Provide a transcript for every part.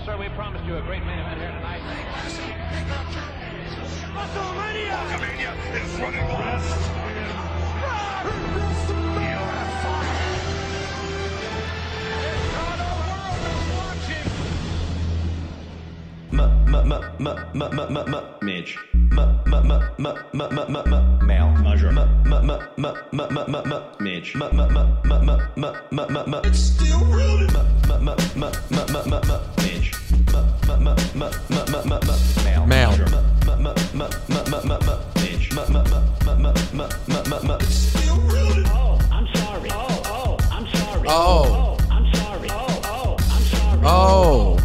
Yes, sir. We promised you a great main event here tonight. WrestleMania WrestleMania is running wild. Midge. Male. Measure. Midge. It's still real. Midge. Male. Male. Midge. Still real. Oh, I'm sorry. Oh, oh, I'm sorry. Oh. I'm sorry. Oh, oh, I'm sorry. Oh.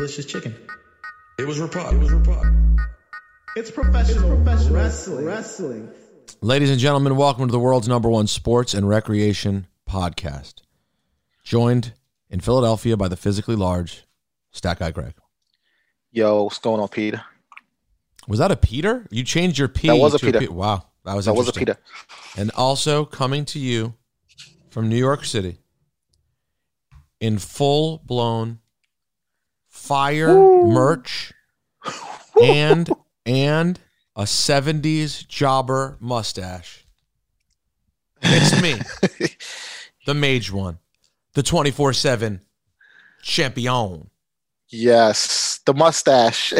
Delicious chicken. It was Rapod. It was Rapod. It's professional, professional wrestling. Wrestling. Ladies and gentlemen, welcome to the world's number one sports and recreation podcast. Joined in Philadelphia by the physically large Stat Guy Greg. Yo, what's going on, Peter? Was that a Peter? You changed your P. That was a to Peter. P- Wow, that was That was a. Peter. And also coming to you from New York City in full blown fire merch and and a 70s jobber mustache. It's me, the mage one, the 24 7 champion. Yes, the mustache.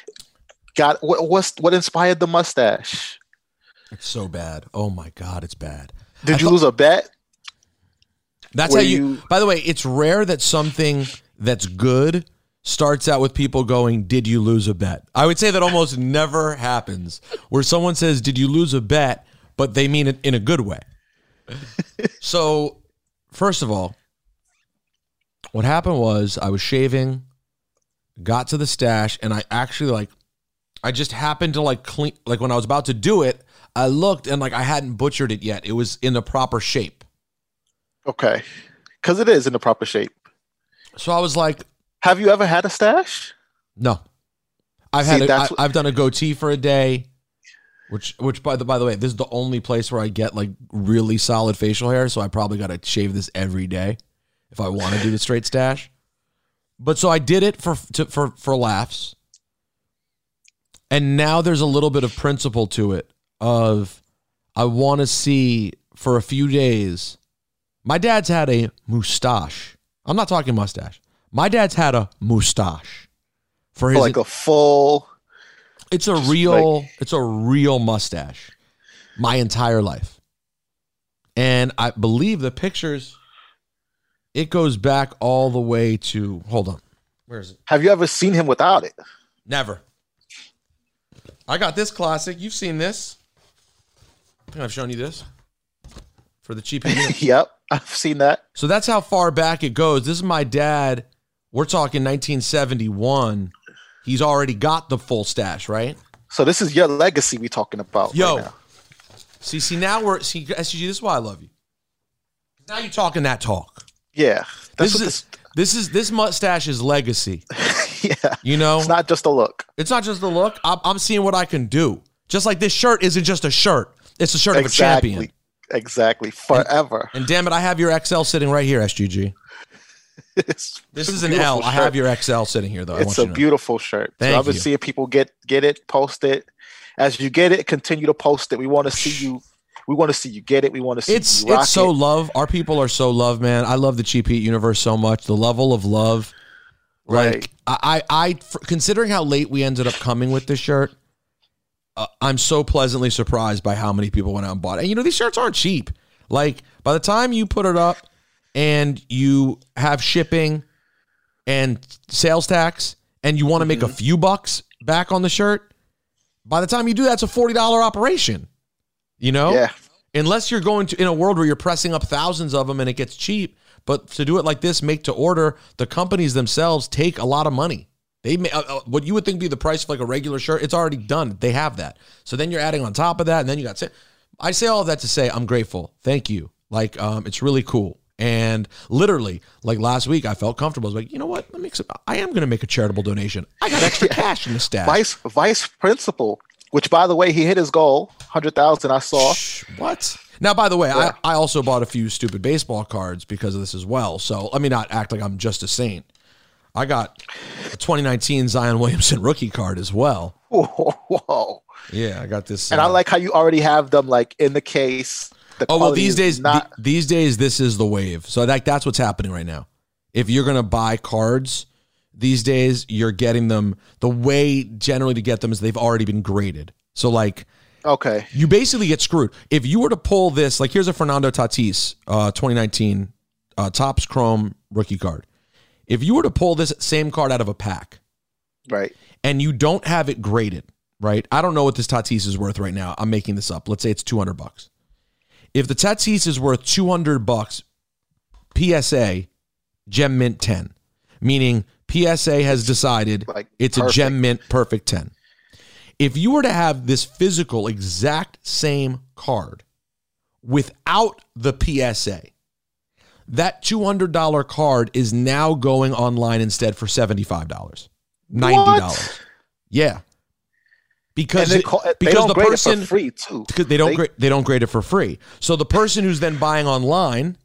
Got what? What's what inspired the mustache? It's so bad. Oh my God, it's bad. Did I you thought- lose a bet? That's Were how you, you- By the way, it's rare that something that's good starts out with people going, "Did you lose a bet?" I would say that almost never happens where someone says, "Did you lose a bet?" but they mean it in a good way. so, first of all, what happened was I was shaving, got to the stash, and I actually like I just happened to like clean like when I was about to do it, I looked and like I hadn't butchered it yet. It was in the proper shape. Okay, because it is in the proper shape. So I was like, Have you ever had a stash? No, I've See, had. A, that's I, what- I've done a goatee for a day, which which by the by the way, this is the only place where I get like really solid facial hair. So I probably got to shave this every day if I want to do the straight stash. But so I did it for to, for for laughs, and now there's a little bit of principle to it. Of I want to see for a few days. My dad's had a mustache. I'm not talking mustache. My dad's had a mustache for his like a full. it's a real it's a real mustache my entire life. And I believe the pictures it goes back all the way to hold on. Where is it? Have you ever seen him without it? Never. I got this classic. You've seen this. I think I've shown you this for the cheap. yep, I've seen that. So that's how far back it goes. This is my dad. We're talking 1971. He's already got the full stash, right? So this is your legacy we talking about. Yo. right now. See, see, now we're see SG. This is why I love you. Now you're talking that talk. yeah, This is this is this mustache is legacy. Yeah, You know, it's not just a look. It's not just a look. I'm, I'm seeing what I can do. Just like this shirt isn't just a shirt; it's a shirt of a champion. Exactly. Forever. And damn it, I have your XL sitting right here, SGG. It's, This is an L. beautiful I have your XL sitting here, though. I It's want a you to know. beautiful shirt. Thank so I've been you. seeing people get get it, post it. As you get it, continue to post it. We want to see you. We want to see you get it. We want to see It's you rock it's so it. love. Our people are so love, man. I love the cheap heat universe so much. The level of love, Right. like I, I, I considering how late we ended up coming with this shirt, uh, I'm so pleasantly surprised by how many people went out and bought it. And you know, these shirts aren't cheap. Like by the time you put it up and you have shipping and sales tax, and you want to make Mm-hmm. a few bucks back on the shirt, by the time you do that, it's a forty dollar operation. You know, Yeah. unless you're going to in a world where you're pressing up thousands of them and it gets cheap. But to do it like this, make to order, the companies themselves take a lot of money. They may, uh, uh, what you would think be the price of like a regular shirt, it's already done. They have that. So then you're adding on top of that, and then you got. I say all of that to say I'm grateful. Thank you. Like um, it's really cool. And literally, like last week, I felt comfortable. I was like, you know what? Let me. I am going to make a charitable donation. I got extra cash in the stash. Vice vice principal, which by the way, he hit his goal, hundred thousand. I saw. What? Now, by the way, I, I also bought a few stupid baseball cards because of this as well. So let me not act like I'm just a saint. I got a 2019 Zion Williamson rookie card as well. Whoa. Yeah, I got this. And I uh, like how you already have them like in the case. The Oh well, these days, not. th- these days, this is the wave. So that that's what's happening right now. If you're gonna buy cards these days, you're getting them. The way generally to get them is they've already been graded. So like, okay. you basically get screwed. If you were to pull this, like here's a Fernando Tatis, uh, 2019 uh, Topps Chrome rookie card. If you were to pull this same card out of a pack Right. and you don't have it graded, right? I don't know what this Tatis is worth right now. I'm making this up. Let's say it's 200 bucks. If the Tatis is worth 200 bucks, PSA Gem Mint 10, meaning PSA has decided Like, it's a. Gem Mint perfect 10. If you were to have this physical exact same card without the PSA, that $200 card is now going online instead for $75. $90. What? Yeah. Because And they, it- call, because don't the grade person it for free too. because they don't They- gra- they don't grade it for free. So the person who's then buying online,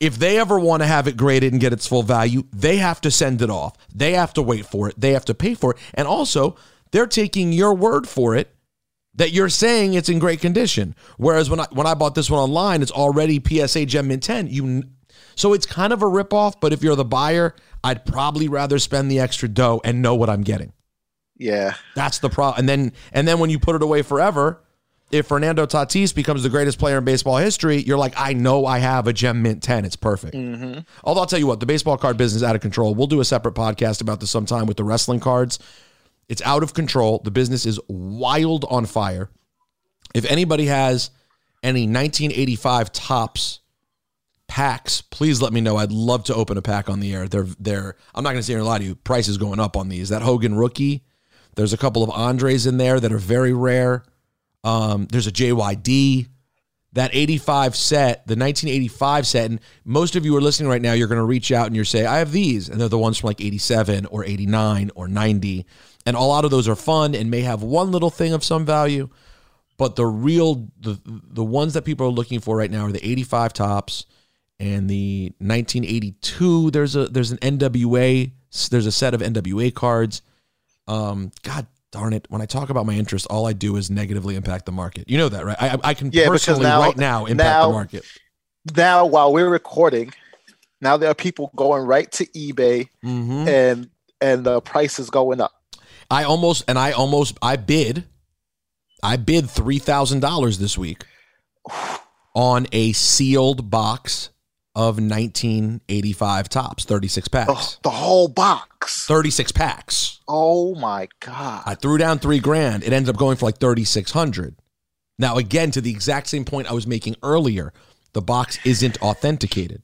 if they ever want to have it graded and get its full value, they have to send it off. They have to wait for it. They have to pay for it. And also, they're taking your word for it that you're saying it's in great condition. Whereas when I when I bought this one online, it's already PSA Gem Mint 10. You so it's kind of a ripoff, but if you're the buyer, I'd probably rather spend the extra dough and know what I'm getting. Yeah. That's the problem. And then and then when you put it away forever, if Fernando Tatis becomes the greatest player in baseball history, you're like, I know I have a Gem Mint 10. It's perfect. Mm-hmm. Although I'll tell you what, the baseball card business is out of control. We'll do a separate podcast about this sometime with the wrestling cards. It's out of control. The business is wild on fire. If anybody has any 1985 Topps packs, please let me know. I'd love to open a pack on the air. They're they're I'm not gonna sit here and lie to you. Price is going up on these. That Hogan rookie. There's a couple of Andres in there that are very rare. Um, there's a JYD. That 85 set, the 1985 set, and most of you are listening right now, you're going to reach out and you're say, I have these. And they're the ones from like 87 or 89 or 90. And a lot of those are fun and may have one little thing of some value. But the real, the, the ones that people are looking for right now are the 85 Topps and the 1982. There's a, there's an NWA, there's a set of NWA cards. Um, God darn it. When I talk about my interest, all I do is negatively impact the market. You know that, right? I, I can Yeah, personally now- right now impact now- the market. Now, while we're recording, now there are people going right to eBay hmm and and the price is going up. I almost, and I almost, I bid, I bid $3,000 this week on a sealed box of 1985 Topps, 36 packs. Oh, the whole box. 36 packs. Oh my god. I threw down three grand. It ended up going for like 3,600. Now, again, to the exact same point I was making earlier, the box isn't authenticated.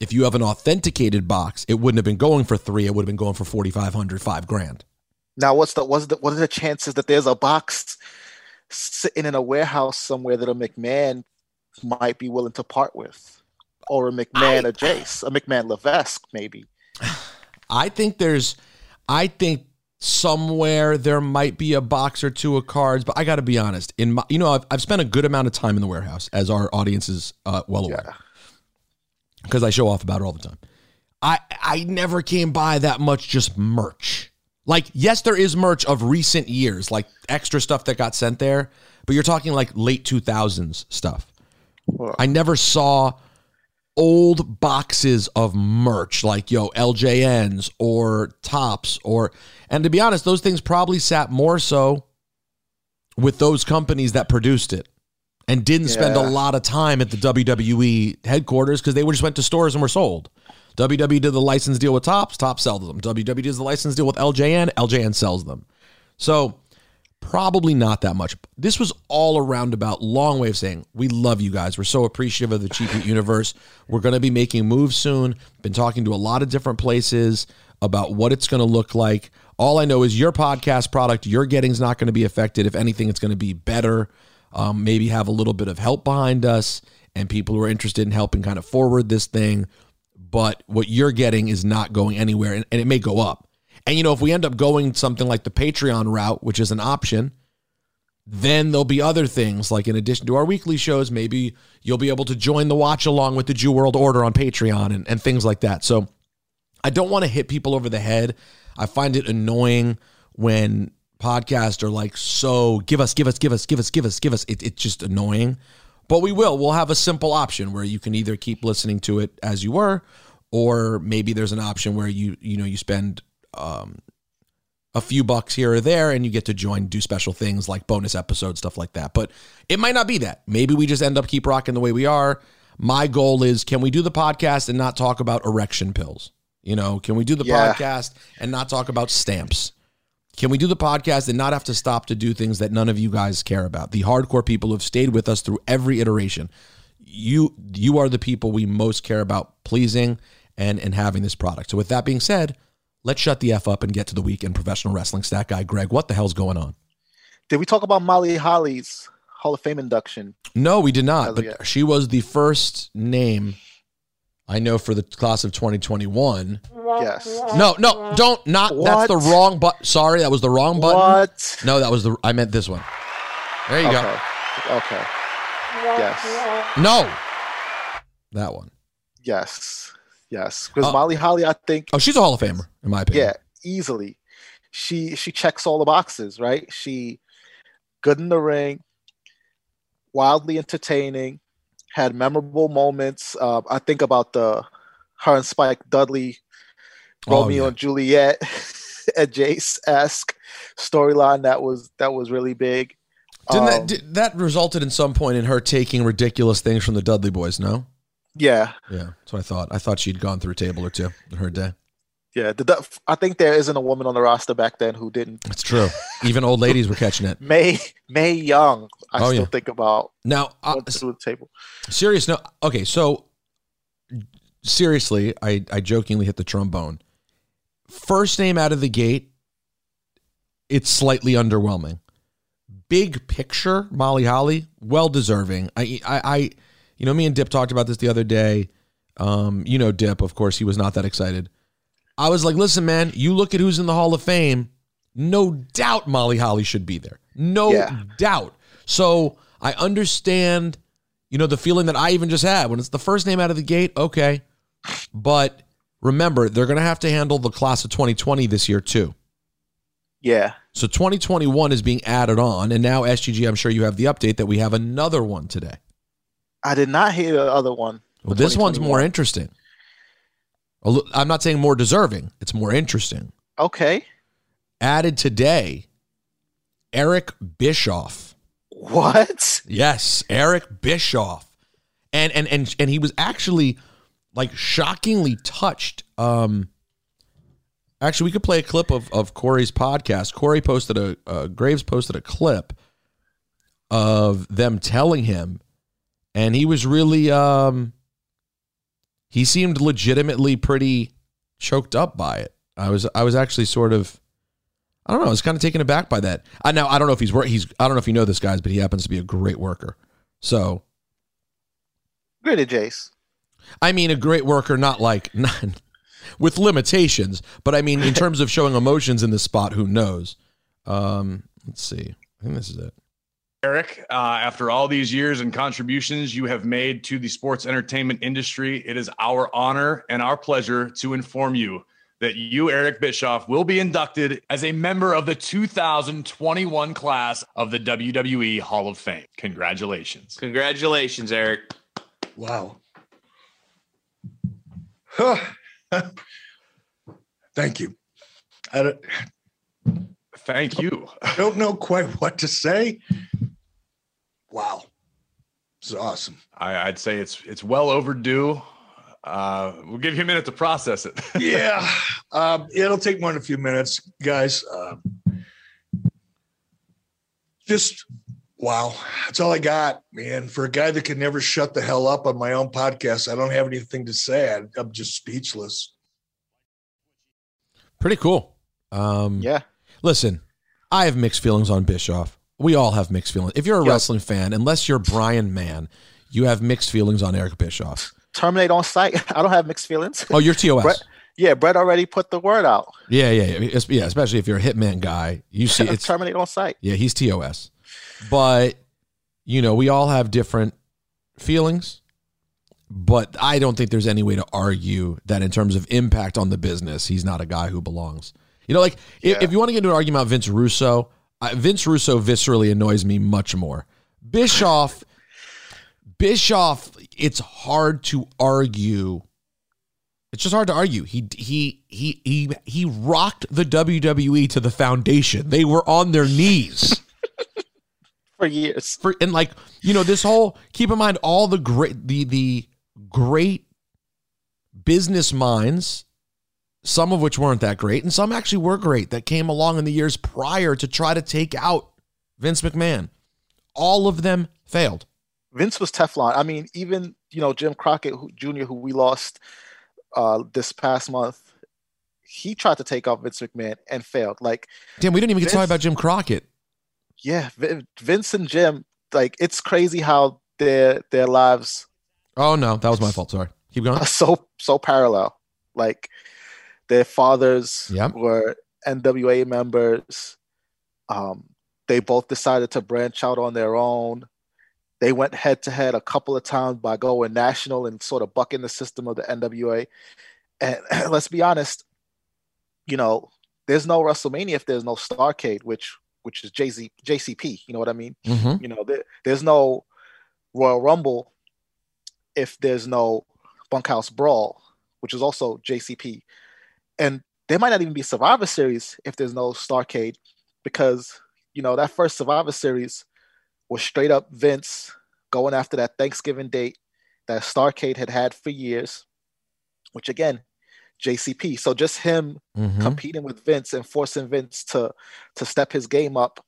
If you have an authenticated box, it wouldn't have been going for three. It would have been going for 4,500, five grand. Now, what's the what's the what are the chances that there's a box sitting in a warehouse somewhere that a McMahon might be willing to part with, or a McMahon I- a Jace, a McMahon Levesque, maybe? I think there's, I think somewhere there might be a box or two of cards, but I got to be honest. In my, you know, I've, I've spent a good amount of time in the warehouse, as our audience is uh, well aware, Yeah. because I show off about it all the time. I I never came by that much just merch. Like, yes, there is merch of recent years, like extra stuff that got sent there, but you're talking like late 2000s stuff. Well, I never saw old boxes of merch like yo LJNs or Topps or and to be honest those things probably sat more so with those companies that produced it and didn't spend a lot of time at the WWE headquarters because they were just went to stores and were sold. WWE did the license deal with Topps, Topps sells them. WWE does the license deal with LJN, LJN sells them. So Probably not that much. This was all a roundabout, long way of saying we love you guys. We're so appreciative of the Cheap Heat universe. We're going to be making moves soon. Been talking to a lot of different places about what it's going to look like. All I know is your podcast product, you're getting is not going to be affected. If anything, it's going to be better. Um, maybe have a little bit of help behind us. and people who are interested in helping kind of forward this thing. But what you're getting is not going anywhere, and, and it may go up. And you know, if we end up going something like the Patreon route, which is an option, then there'll be other things like in addition to our weekly shows, maybe you'll be able to join the watch along with the Jew World Order on Patreon and, and things like that. So I don't want to hit people over the head. I find it annoying when podcasts are like, so give us, give us, give us, give us, give us, give us. It, it's just annoying. But we will. We'll have a simple option where you can either keep listening to it as you were, or maybe there's an option where you, you know, you spend um, a few bucks here or there and you get to join do special things like bonus episodes stuff like that. But it might not be that. Maybe we just end up keep rocking the way we are. My goal is can we do the podcast and not talk about erection pills? You know can we do the Yeah. podcast and not talk about stamps? Can we do the podcast and not have to stop to do things that none of you guys care about? The hardcore people who have stayed with us through every iteration. You you are the people we most care about pleasing and and having this product. So with that being said let's shut the f up and get to the week in professional wrestling stat guy greg what the hell's going on Did we talk about Molly Holly's Hall of Fame induction? no we did not but she was the first name i know for the class of 2021 Yes. no no don't not that's the wrong but sorry that was the wrong button What? no that was the i meant this one there you Okay. Okay. Yes. no that one Yes. Yes. Because Oh. Molly Holly, I think, oh she's a hall of famer in my opinion yeah, easily. She she checks all the boxes, right? She good in the ring, wildly entertaining, had memorable moments. Uh, I think about the her and Spike Dudley, Oh, Romeo yeah. and Juliet, and Jace esque storyline that was that was really big. Didn't Um, that did, that resulted in some point in her taking ridiculous things from the Dudley Boys? No, yeah, yeah, that's what I thought. I thought she'd gone through a table or two in her day. yeah. The, I think there isn't a woman on the roster back then who didn't. It's true. Even old ladies were catching it. Mae Mae Young, I Oh, still yeah. think about Now, uh, the table. serious no. Okay, so seriously, I I jokingly hit the trombone. First name out of the gate, it's slightly underwhelming. Big picture, Molly Holly, well deserving. I I, I you know, me and Dip talked about this the other day. Um, you know, Dip, of course, he was not that excited. I was like, listen, man, you look at who's in the Hall of Fame. No doubt Molly Holly should be there. No Yeah. doubt. So I understand, you know, the feeling that I even just had when it's the first name out of the gate. Okay. But remember, they're going to have to handle the class of 2020 this year, too. Yeah, So 2021 is being added on. And now, SGG, I'm sure you have the update that we have another one today. I did not hear the other one. Well, this one's more interesting. I'm not saying more deserving, it's more interesting. Okay, Added today, Eric Bischoff. what? Yes, Eric Bischoff. And and and and he was actually like shockingly touched. Um actually we could play a clip of of Corey's podcast. Corey posted a uh, Graves posted a clip of them telling him and he was really um he seemed legitimately pretty choked up by it. I was I was actually sort of I don't know. I was kind of taken aback by that. I now I don't know if he's wor- he's I don't know if you know this guys, but he happens to be a great worker. So Gritty Jace. I mean, a great worker, not like not, with limitations, but I mean in terms of showing emotions in this spot. Who knows? Um, let's see. I think this is it. Eric, uh, after all these years and contributions you have made to the sports entertainment industry, it is our honor and our pleasure to inform you that you, Eric Bischoff, will be inducted as a member of the 2021 class of the WWE Hall of Fame. Congratulations. Congratulations, Eric. Wow. Huh. Thank you. I don't, Thank you. I don't know quite what to say. Wow. This is awesome. I, I'd say it's it's well overdue. Uh, we'll give you a minute to process it. Yeah. Um, it'll take more than a few minutes, guys. Um, just wow. That's all I got, man. For a guy that can never shut the hell up on my own podcast, I don't have anything to say. I, I'm just speechless. Pretty cool. Um, Yeah. Listen, I have mixed feelings on Bischoff. We all have mixed feelings. If you're a Yep. wrestling fan, unless you're Brian Mann, you have mixed feelings on Eric Bischoff. Terminate on sight. I don't have mixed feelings. Oh, you're TOS. Bret, yeah, Bret already put the word out. Yeah, yeah, yeah. Yeah, Especially if you're a hitman guy, you see it's terminate on sight. yeah, he's TOS. But you know, we all have different feelings. But I don't think there's any way to argue that in terms of impact on the business, he's not a guy who belongs. You know, like if, if you want to get into an argument about Vince Russo, I, Vince Russo viscerally annoys me much more. Bischoff, Bischoff, it's hard to argue. It's just hard to argue. He he he he he rocked the WWE to the foundation. They were on their knees For years. for and like you know this whole keep in mind all the great the the great business minds some of which weren't that great and some actually were great that came along in the years prior to try to take out Vince McMahon all of them failed Vince was Teflon. I mean, even you know Jim Crockett who, Jr., who we lost uh, this past month, he tried to take out Vince McMahon and failed. Like, damn we didn't even get to talk about Jim Crockett yeah, Vin- Vince and Jim. Like, it's crazy how their their lives oh no that was my fault sorry keep going so so parallel. Like, their fathers Yep. were NWA members. Um, they both decided to branch out on their own. They went head to head a couple of times by going national and sort of bucking the system of the NWA. And let's be honest, you know, there's no WrestleMania if there's no Starrcade, which which is JZ, JCP. You know what I mean? Mhm. You know, there, there's no Royal Rumble if there's no Bunkhouse Brawl, which is also JCP. And there might not even be Survivor Series if there's no Starrcade, because you know that first Survivor Series was straight up Vince going after that Thanksgiving date that Starrcade had had for years, which again, JCP. So just him Mhm. competing with Vince and forcing Vince to to step his game up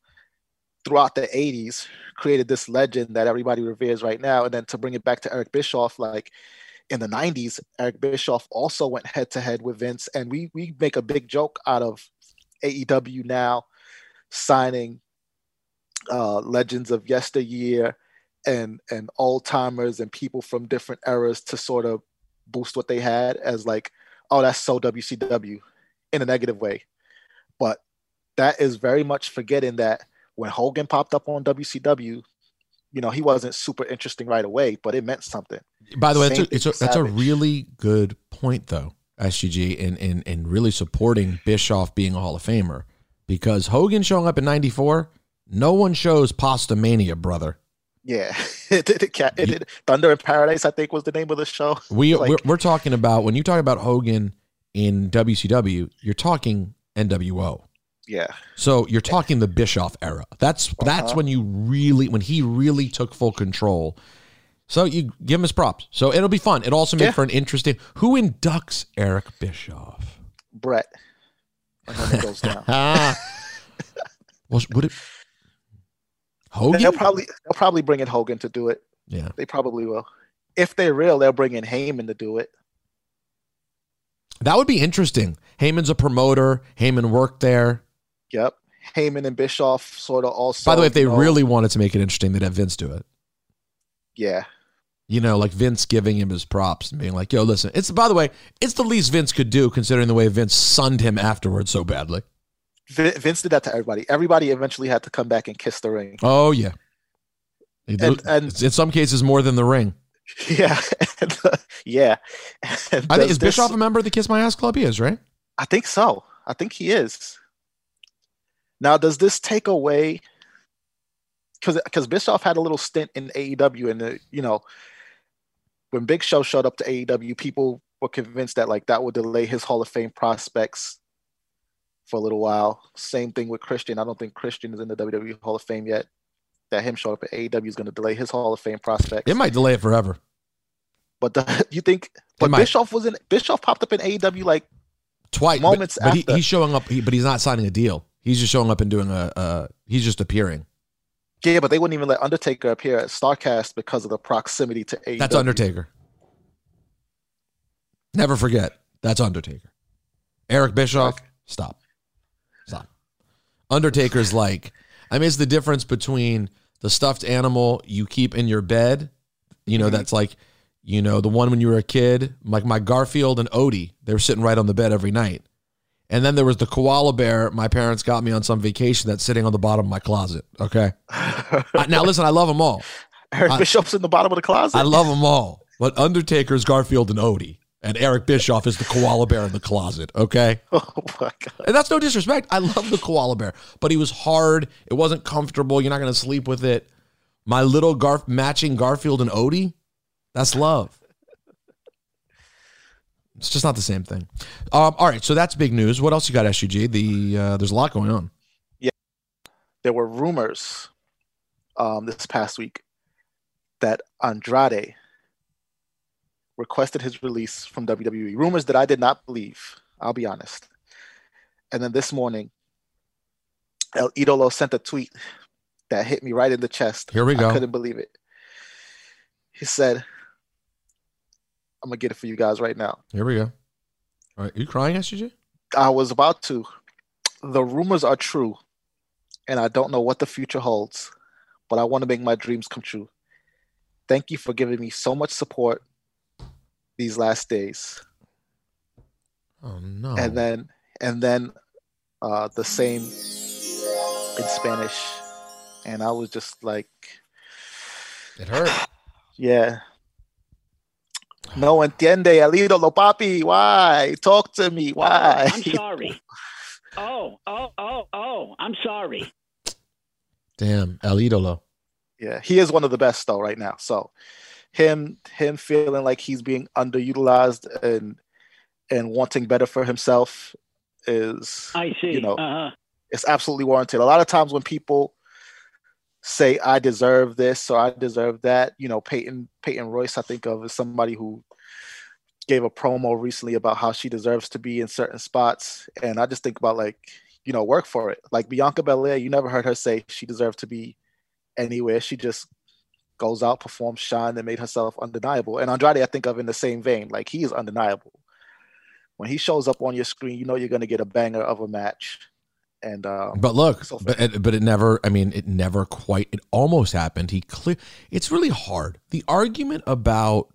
throughout the 80s created this legend that everybody reveres right now and then to bring it back to Eric Bischoff like in the 90s Eric Bischoff also went head to head with Vince and we we make a big joke out of AEW now signing uh legends of yesteryear and and old timers and people from different eras to sort of boost what they had as like oh that's so WCW in a negative way. But that is very much forgetting that when Hogan popped up on WCW, you know, he wasn't super interesting right away, but it meant something. By the way, that's a, it's a, that's a really good point, though, SGG, in, in, in really supporting Bischoff being a Hall of Famer. Because Hogan showing up in 94, no one shows Pastamania, brother. Yeah. it, did- it, it, did- Thunder in Paradise, I think, was the name of the show. We, Like- we're, we're talking about, when you talk about Hogan in WCW, you're talking NWO. Yeah. So you're talking the Bischoff era. That's that's Uh-huh. when you really when he really took full control. So you give him his props. So it'll be fun. It also makes Yeah. for an interesting. Who inducts Eric Bischoff? Bret. Goes down. Ah, well, would it? Hogan? they'll probably they'll probably bring in Hogan to do it. yeah. They probably will. If they're real, they'll bring in Heyman to do it. That would be interesting. Heyman's a promoter. Heyman worked there. Yep. Heyman and Bischoff sort of also. By the way, if they really wanted to make it interesting, they'd have Vince do it. yeah, You know, like Vince giving him his props and being like, "Yo, listen." It's by the way, it's the least Vince could do considering the way Vince sunned him afterwards so badly. Vin- Vince did that to everybody. Everybody eventually had to come back and kiss the ring. Oh yeah. And- and- in some cases more than the ring. Yeah, yeah. And I think is Bischoff a member of the Kiss My Ass Club? He is, right? I think so. I think he is. Now, does this take away? Because because Bischoff had a little stint in AEW, and uh, you know, when Big Show showed up to AEW, people were convinced that like that would delay his Hall of Fame prospects for a little while. Same thing with Christian. I don't think Christian is in the WWE Hall of Fame yet. That him showing up at AEW is going to delay his Hall of Fame prospects. It might delay it forever. But the, you think? But. Bischoff was in. Bischoff popped up in AEW like Twice, Moments but, but he, after. he's showing up, he, but he's not signing a deal. He's just showing up and doing a. Uh, he's just appearing. Yeah, but they wouldn't even let Undertaker appear at Starrcast because of the proximity to AEW. That's Undertaker. Never forget, that's Undertaker. Eric Bischoff, stop. Stop. Undertaker's like, I mean, it's the difference between the stuffed animal you keep in your bed You know, that's like, you know, the one when you were a kid, like my Garfield and Odie, they were sitting right on the bed every night. And then there was the koala bear my parents got me on some vacation that's sitting on the bottom of my closet. Okay. I- now, listen, I love them all. Eric I- Bischoff's in the bottom of the closet. I love them all. But Undertaker's Garfield and Odie. And Eric Bischoff is the koala bear in the closet. Okay. oh my god. And that's no disrespect. I love the koala bear, but he was hard. It wasn't comfortable. You're not going to sleep with it. My little Garf matching Garfield and Odie, that's love. It's just not the same thing. Um, all right, so that's big news. What else you got, SUG? The uh, there's a lot going on. Yeah, there were rumors um, this past week that Andrade requested his release from WWE. Rumors that I did not believe. I'll be honest. And then this morning, El Idolo sent a tweet that hit me right in the chest. Here we go. I couldn't believe it. He said, I'm gonna get it for you guys right now. Here we go. All right, you crying, SUG? I was about to. The rumors are true, and I don't know what the future holds, but I want to make my dreams come true. Thank you for giving me so much support these last days. Oh no. And then, and then, uh, the same in Spanish, and I was just like, it hurt. yeah. No entiende, el ídolo, papi. Why? Talk to me. Why? I'm sorry. Oh, oh, oh, oh, I'm sorry. Damn, El Idolo. Yeah, he is one of the best though right now. So him him feeling like he's being underutilized and and wanting better for himself is I see. You know, uh-huh. it's absolutely warranted. A lot of times when people say I deserve this or I deserve that, you know, Peyton Peyton Royce I think of as somebody who gave a promo recently about how she deserves to be in certain spots and I just think about like, you know, work for it. Like Bianca Belair, you never heard her say she deserved to be anywhere. She just goes out, performs, shine, and made herself undeniable. And Andrade, I think of in the same vein. Like he is undeniable. When he shows up on your screen, you know you're going to get a banger of a match. And um, But look, So but it, but it never. I mean, it never quite. It almost happened. He clear. It's really hard. The argument about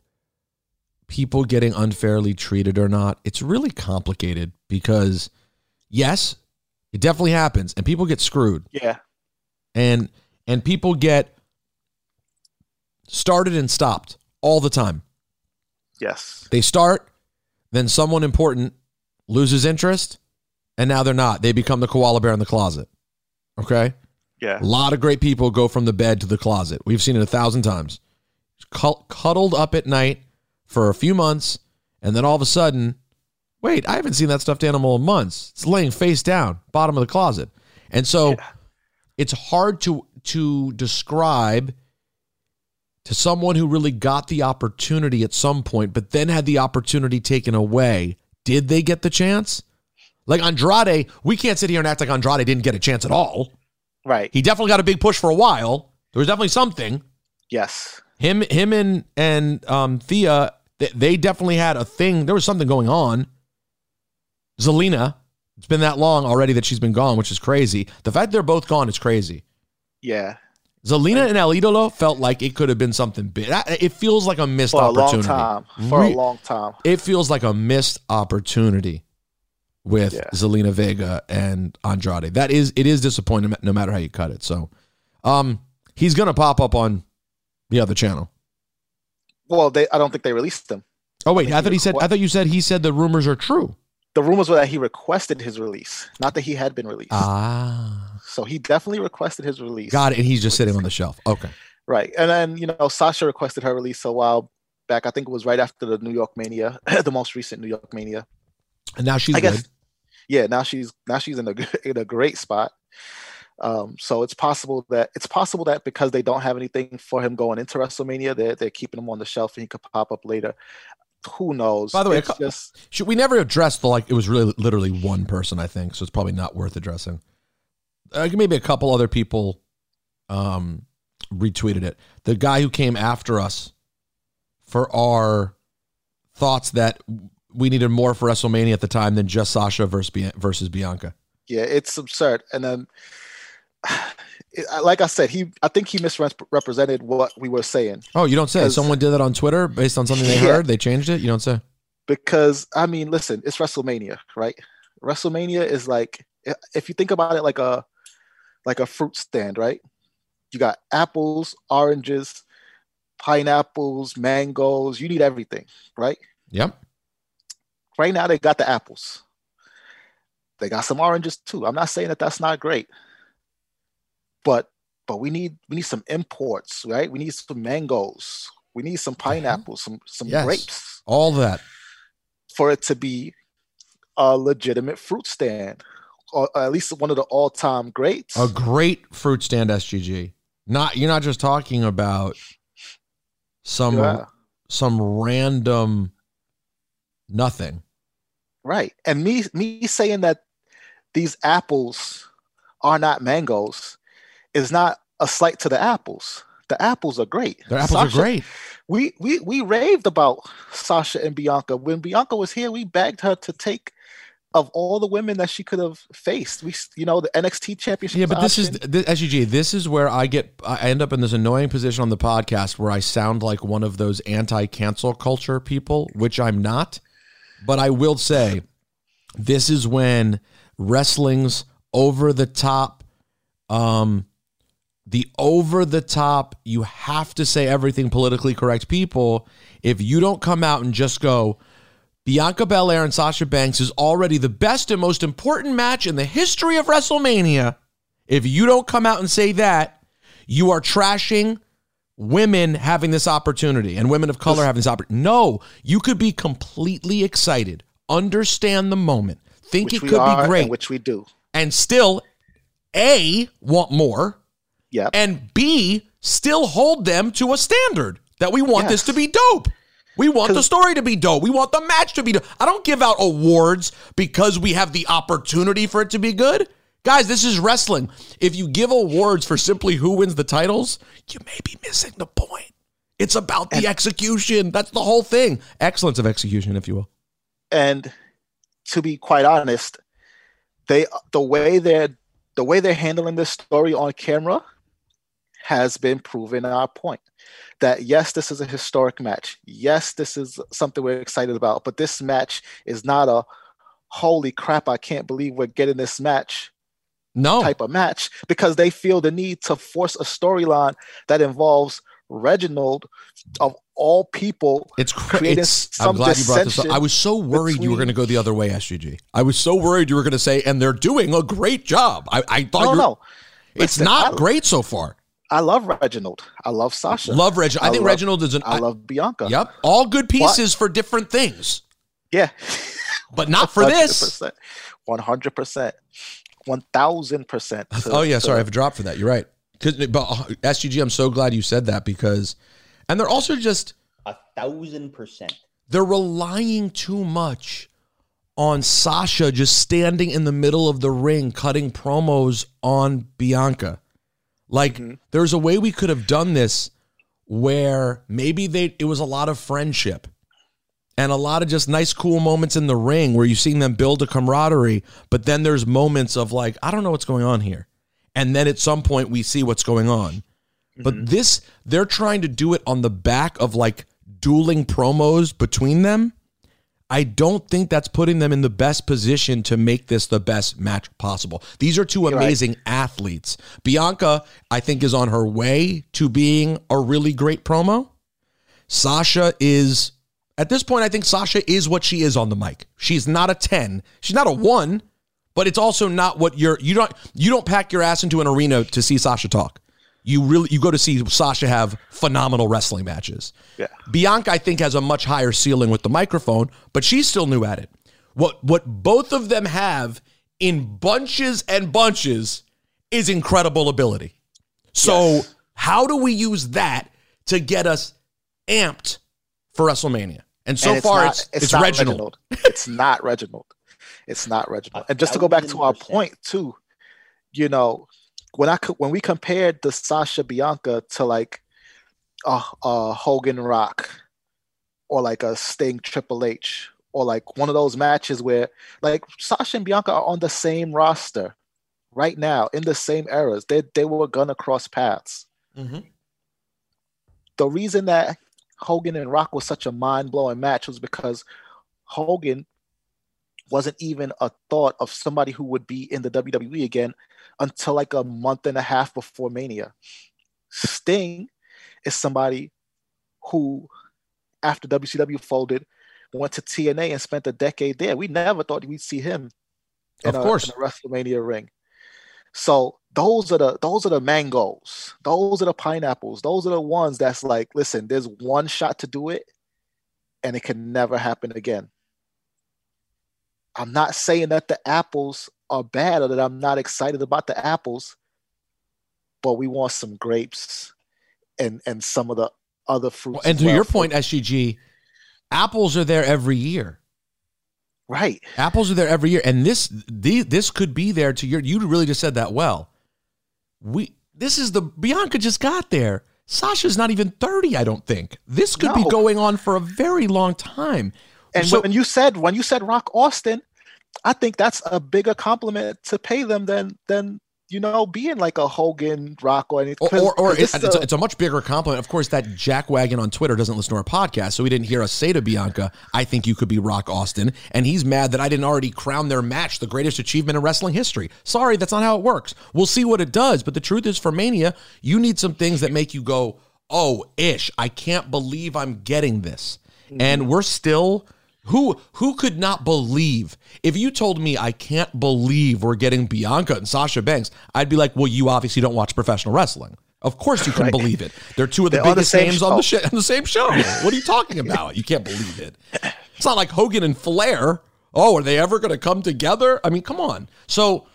people getting unfairly treated or not. It's really complicated because, yes, it definitely happens, and people get screwed, yeah, and and people get started and stopped all the time. yes, They start, then someone important loses interest, and now they're not. They become the koala bear in the closet. Okay. yeah, A lot of great people go from the bed to the closet. We've seen it a thousand times. Cuddled up at night for a few months, and then all of a sudden, wait, I haven't seen that stuffed animal in months. It's laying face down, bottom of the closet. And so Yeah. it's hard to to describe to someone who really got the opportunity at some point, but then had the opportunity taken away. Did they get the chance? Like Andrade, we can't sit here and act like Andrade didn't get a chance at all. right, He definitely got a big push for a while. There was definitely something. yes, Him, him, and and um, Thea, they, they definitely had a thing. There was something going on. Zelina, it's been that long already that she's been gone, which is crazy. The fact they're both gone is crazy. yeah, Zelina and El Idolo felt like it could have been something big. It feels like a missed for a long opportunity. time, for a long time. It feels like a missed opportunity with Yeah. Zelina Vega and Andrade. That is, it is disappointing no matter how you cut it. So, um, he's gonna pop up on the other channel. Well, they I don't think they released them. Oh wait, I he thought he said. I thought you said he said the rumors are true. The rumors were that he requested his release, not that he had been released. Ah, so he definitely requested his release. got it. And he's just sitting on the shelf. Okay. Right. And then, you know, Sasha requested her release a while back. I think it was right after the New York Mania, the most recent New York Mania. And now she's I good. guess yeah, now she's now she's in a in a great spot. Um, so it's possible that it's possible that because they don't have anything for him going into WrestleMania, they're they're keeping him on the shelf and he could pop up later. Who knows? By the way, it's just Should we never addressed the like? It was really literally one person, I think. So it's probably not worth addressing. Uh, maybe a couple other people um, retweeted it. The guy who came after us for our thoughts that we needed more for WrestleMania at the time than just Sasha versus Bian- versus Bianca. yeah, it's absurd. And then like I said, he I think he misrepresented what we were saying Oh, you don't say. Someone did that on Twitter based on something they Yeah. heard. They changed it. You don't say. because I mean, listen, it's WrestleMania, right? WrestleMania is like if you think about it like a like a fruit stand, right? You got apples, oranges, pineapples, mangoes. You need everything, right? Yep. Right now, they got the apples. They got some oranges too. I'm not saying that that's not great, but but we need we need some imports, right? We need some mangoes. We need some mm-hmm. pineapples, some some Yes. grapes All that. for it to be a legitimate fruit stand, or at least one of the all-time greats. A great fruit stand SGG. Not you're not just talking about some Yeah. some random nothing. Right. And me me saying that these apples are not mangoes is not a slight to the apples. The apples are great. Their apples Sasha- are great. We we we raved about Sasha and Bianca. When Bianca was here, we begged her to take of all the women that she could have faced. We you know, the NXT championship. Yeah, but this is option. th- SGG. This is where I get. I end up in this annoying position on the podcast where I sound like one of those anti-cancel culture people, which I'm not. But I will say, this is when wrestling's over the top, um, the over the top. You have to say everything politically correct. People, if you don't come out and just go. Bianca Belair and Sasha Banks is already the best and most important match in the history of WrestleMania. If you don't come out and say that, you are trashing women having this opportunity and women of color having this opportunity. No, you could be completely excited, understand the moment, think which it could be great, which we do. and still A, want more, Yeah. and B, still hold them to a standard that we want this to be dope. We want the story to be dope. We want the match to be dope. I don't give out awards because we have the opportunity for it to be good. Guys, this is wrestling. If you give awards for simply who wins the titles, you may be missing the point. It's about the execution. That's the whole thing. Excellence of execution, if you will. and to be quite honest, they the way they're the way they're handling this story on camera has been proven our point. That yes, this is a historic match. Yes, this is something we're excited about, but this match is not a holy crap, I can't believe we're getting this match No. type of match because they feel the need to force a storyline that involves Reginald of all people It's crazy. I'm glad you brought this up. I was so worried you were going to go the other way, SGG. I was so worried you were going to say, and they're doing a great job. I, I thought No, no. it's Listen, not I- great so far. I love Reginald. I love Sasha. Love Reginald. I, think love- Reginald is an. I love Bianca. Yep. All good pieces for different things, Yeah. but not for this. 100%. 100%. 1000%. Oh, yeah. Sorry. I have a drop for that. You're right. 'Cause- But uh, SGG, I'm so glad you said that because, and they're also just, A thousand percent. they're relying too much on Sasha just standing in the middle of the ring cutting promos on Bianca. Like there's a way we could have done this where maybe they it was a lot of friendship and a lot of just nice cool moments in the ring where you've seen them build a camaraderie, but then there's moments of like I don't know what's going on here. And then at some point we see what's going on. But mm-hmm. this they're trying to do it on the back of like dueling promos between them. I don't think that's putting them in the best position to make this the best match possible. These are two right. amazing athletes. Bianca, I think, is on her way to being a really great promo. Sasha is, at this point, I think Sasha is what she is on the mic. She's not a 10. She's not a one, but it's also not what you're, you don't, you don't pack your ass into an arena to see Sasha talk. You really, you go to see Sasha have phenomenal wrestling matches. Yeah. Bianca, I think, has a much higher ceiling with the microphone, but she's still new at it. What what both of them have in bunches and bunches is incredible ability. So Yes. how do we use that to get us amped for WrestleMania? And so And far, not- it's it's, not Reginald. it's not Reginald. It's not Reginald. And just to go back to our point too, you know, when I when we compared the Sasha Bianca to like a, a Hogan Rock or like a Sting Triple H or like one of those matches where like Sasha and Bianca are on the same roster, right now in the same eras, they they were gonna cross paths. Mhm. The reason that Hogan and Rock was such a mind blowing match was because Hogan wasn't even a thought of somebody who would be in the WWE again until like a month and a half before Mania. Sting is somebody who, after WCW folded, went to TNA and spent a decade there. We never thought we'd see him in, Of a, course. in a WrestleMania ring. So those are the those are the mangoes. Those are the pineapples. Those are the ones that's like, listen, there's one shot to do it, and it can never happen again. I'm not saying that the apples are bad or that I'm not excited about the apples, but we want some grapes and and some of the other fruits. And to well. your point, SGG, apples are there every year. right? Apples are there every year, and this the, this could be there to your. You really just said that well. We this is the Bianca just got there. Sasha's not even thirty. I don't think this could be going on for a very long time. And So- when you said when you said Rock Austin, I think that's a bigger compliment to pay them than than you know being like a Hogan Rock or anything. Or, or, or it's, it's, a, it's a much bigger compliment. Of course, that jackwagon on Twitter doesn't listen to our podcast, so he didn't hear us say to Bianca, I think you could be Rock Austin. And he's mad that I didn't already crown their match the greatest achievement in wrestling history. Sorry, that's not how it works. We'll see what it does. But the truth is, for Mania, you need some things that make you go, oh, ish, I can't believe I'm getting this. And mm-hmm. we're still. Who who could not believe if you told me I can't believe we're getting Bianca and Sasha Banks? I'd be like, well, you obviously don't watch professional wrestling. Of course you can Right. believe it. They're two of the They're on the biggest same names on the show. sh- on the same show. What are you talking about? You can't believe it. It's not like Hogan and Flair. Oh, are they ever going to come together? I mean, come on. So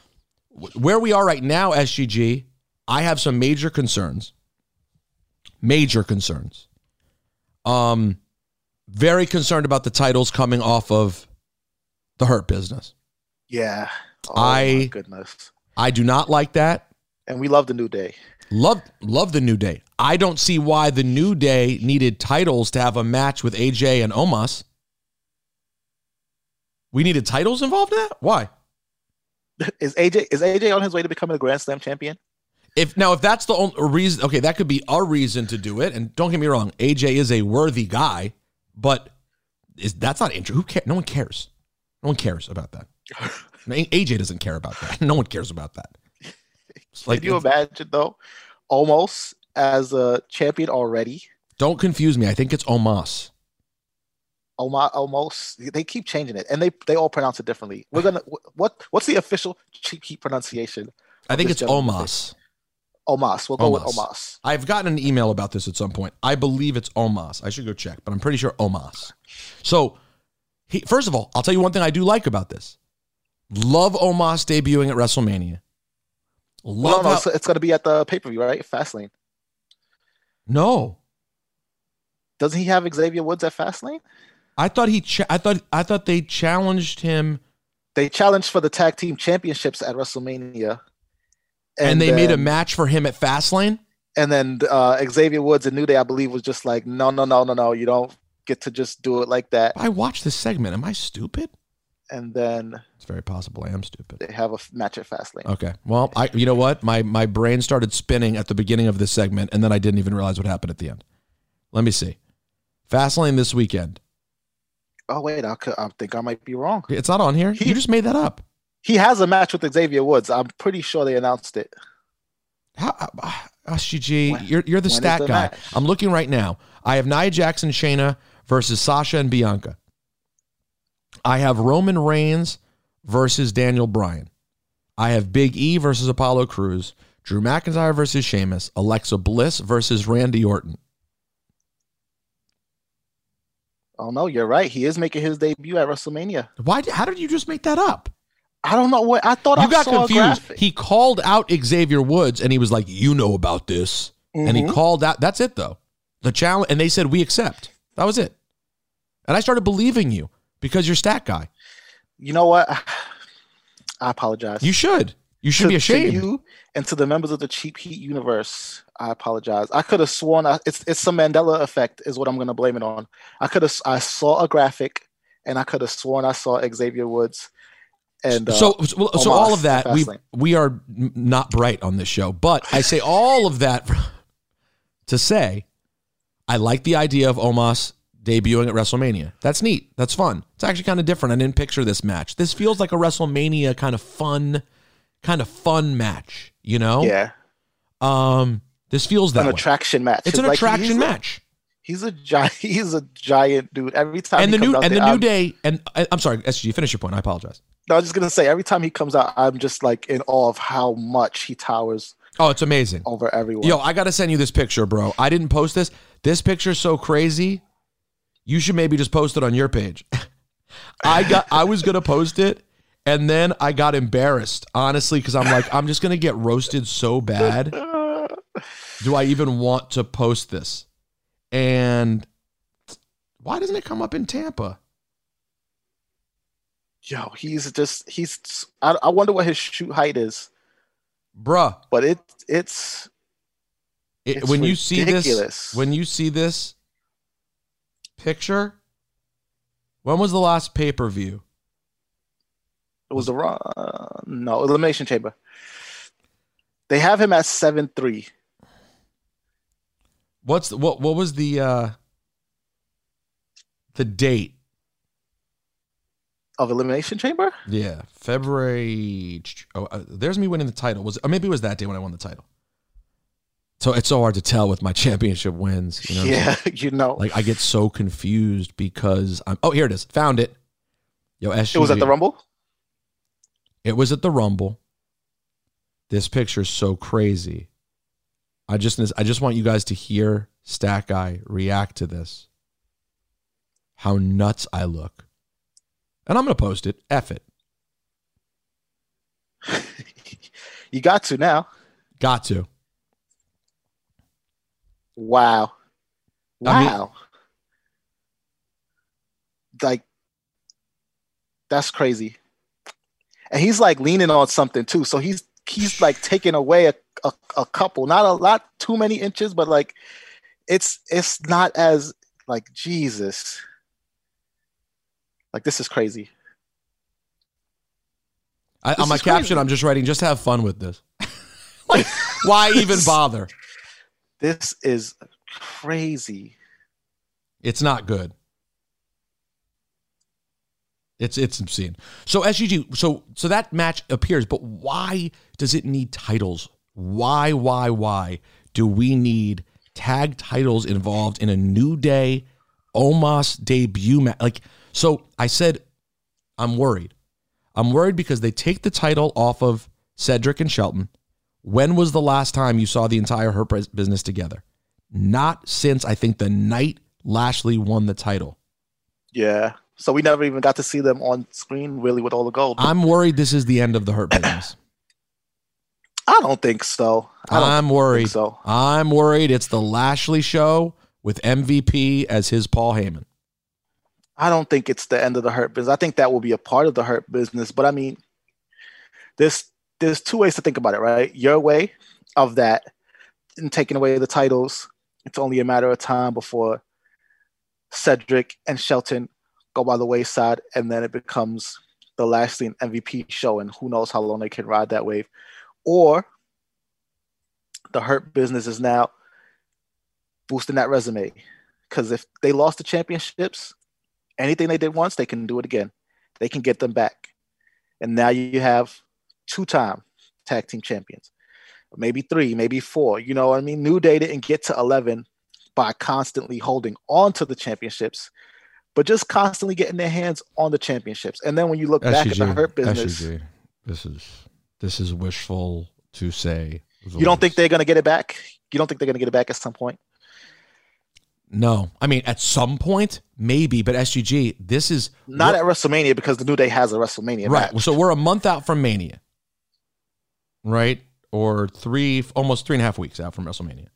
wh- where we are right now, SGG, I have some major concerns. Major concerns. Um, very concerned about the titles coming off of the Hurt Business. yeah. Oh, I- my goodness. I do not like that. And we love the New Day. Love love the New Day. I don't see why the New Day needed titles to have a match with AJ and Omos. We needed titles involved in that? Why? Is AJ is AJ on his way to becoming a Grand Slam champion? If now if that's the only reason okay, that could be a reason to do it. And don't get me wrong, AJ is a worthy guy, but is that's not interesting. Who cares? No one cares. No one cares about that. AJ doesn't care about that. No one cares about that. It's Can you imagine though? Almost as a champion already. don't confuse me. I think it's Omos. Almost, almost. They keep changing it, and they they all pronounce it differently. We're gonna what what's the official cheap heat pronunciation? I think it's gentleman Omos. Omos. We'll go with Omos. Omos. I've gotten an email about this at some point. I believe it's Omos. I should go check, but I'm pretty sure Omos. So, he, first of all, I'll tell you one thing I do like about this. Love Omos debuting at WrestleMania. Well, Love no, no, how- it's, it's gonna be at the pay per view, right? Fastlane. no. Doesn't he have Xavier Woods at Fastlane? I thought he. Cha- I thought. I thought they challenged him, They challenged for the tag team championships at WrestleMania, and, they made a match for him at Fastlane. And then uh, Xavier Woods and New Day, I believe, was just like, no, no, no, no, no, you don't get to just do it like that. I watched this segment. Am I stupid? And then It's very possible I am stupid. they have a match at Fastlane. Okay. Well, I. You know what? My my brain started spinning at the beginning of this segment, and then I didn't even realize what happened at the end. Let me see. Fastlane this weekend. Oh wait, I, could, I think I might be wrong. It's not on here. He- you just made that up. He has a match with Xavier Woods. I'm pretty sure they announced it. How, uh, SGG, When- you're you're the when is stat the guy. match? I'm looking right now. I have Nia Jax and, Shayna versus Sasha and Bianca. I have Roman Reigns versus Daniel Bryan. I have Big E versus Apollo Crews. Drew McIntyre versus Sheamus. Alexa Bliss versus Randy Orton. Oh no, you're right. He is making his debut at WrestleMania. Why? How did you just make that up? I don't know what I thought. You I got saw a confused. graphic. He called out Xavier Woods and he was like, "You know about this," and he Mhm. called out. That's it though. The challenge, and they said we accept. That was it. And I started believing you because you're stat guy. You know what? I apologize. You should. You should to, be to ashamed. you and to the members of the Cheap Heat universe, I apologize. I could have sworn I, it's it's some Mandela effect is what I'm going to blame it on. I could have I saw a graphic and I could have sworn I saw Xavier Woods, And uh, so so, so all of that we we are not bright on this show, but I say all of that to say I like the idea of Omos debuting at WrestleMania. That's neat. That's fun. It's actually kind of different. I didn't picture this match. This feels like a WrestleMania kind of fun, kind of fun match. You know? yeah, Um, this feels that an way. attraction match. It's an Like, he's attraction a- match. He's a giant. He's a giant dude. Every time And the new and the new I'm- day and I'm sorry, SG, finish your point. I apologize. No, I was just gonna say every time he comes out, I'm just like in awe of how much he towers Oh, it's amazing. over everyone. Yo, I gotta send you this picture, bro. I didn't post this. This picture's so crazy. You should maybe just post it on your page. I got I was gonna post it and then I got embarrassed, honestly, because I'm like, I'm just gonna get roasted so bad. Do I even want to post this? And why doesn't it come up in Tampa? Yo, he's just he's. I, I wonder what his shoot height is, Bruh. but it it's It, It's when you see this, when you see this picture, when was the last pay per view? it was the wrong no elimination chamber. They have him at seven three. What's the, what? What was the uh the date? Of elimination chamber? Yeah, February. Oh, uh, there's me winning the title. Was or maybe it was that day when I won the title. So it's so hard to tell with my championship wins. You know what I'm saying? yeah, you know. like I get so confused because I'm. Oh, here it is. Found it. Yo, SGG. it was at the Rumble. It was at the Rumble. This picture's so crazy. I just I just want you guys to hear Stat Guy react to this. How nuts I look. And I'm gonna post it. F it. You got to now. Got to. Wow. I mean- Wow. like that's crazy. And he's like leaning on something too. So he's he's like taking away a, a, a couple, not a lot too many inches, but like it's it's not as like Jesus. Like this is crazy. I, on my is crazy. caption, I'm just writing, just have fun with this. like, why even bother? This is crazy. It's not good. It's it's obscene. So SGG, so so that match appears, but why does it need titles? Why, why, why do we need tag titles involved in a new day Omos debut match? Like, so I said, I'm worried. I'm worried because they take the title off of Cedric and Shelton. When was the last time you saw the entire Hurt business together? Not since I think the night Lashley won the title. Yeah. So we never even got to see them on screen really with all the gold. I'm worried this is the end of the Hurt business. I don't think so. I I'm worried. so. I'm worried it's the Lashley show with MVP as his Paul Heyman. I don't think it's the end of the hurt business. I think that will be a part of the hurt business. But I mean, there's there's two ways to think about it, right? Your way of that and taking away the titles, it's only a matter of time before Cedric and Shelton go by the wayside, and then it becomes the Lashley and MVP show, and who knows how long they can ride that wave. Or the hurt business is now boosting that resume. Because if they lost the championships, anything they did once, they can do it again. They can get them back. And now you have two time tag team champions, maybe three, maybe four. You know what I mean? New Day didn't get to 11 by constantly holding on to the championships, but just constantly getting their hands on the championships. And then when you look back at the Hurt business, SGG, this is this is wishful to say. you don't think they're going to get it back? You don't think they're going to get it back at some point? No, I mean at some point maybe, but SGG, this is Not at WrestleMania because the New Day has a WrestleMania right. match. So we're a month out from Mania, right? Or three, almost three and a half weeks out from WrestleMania,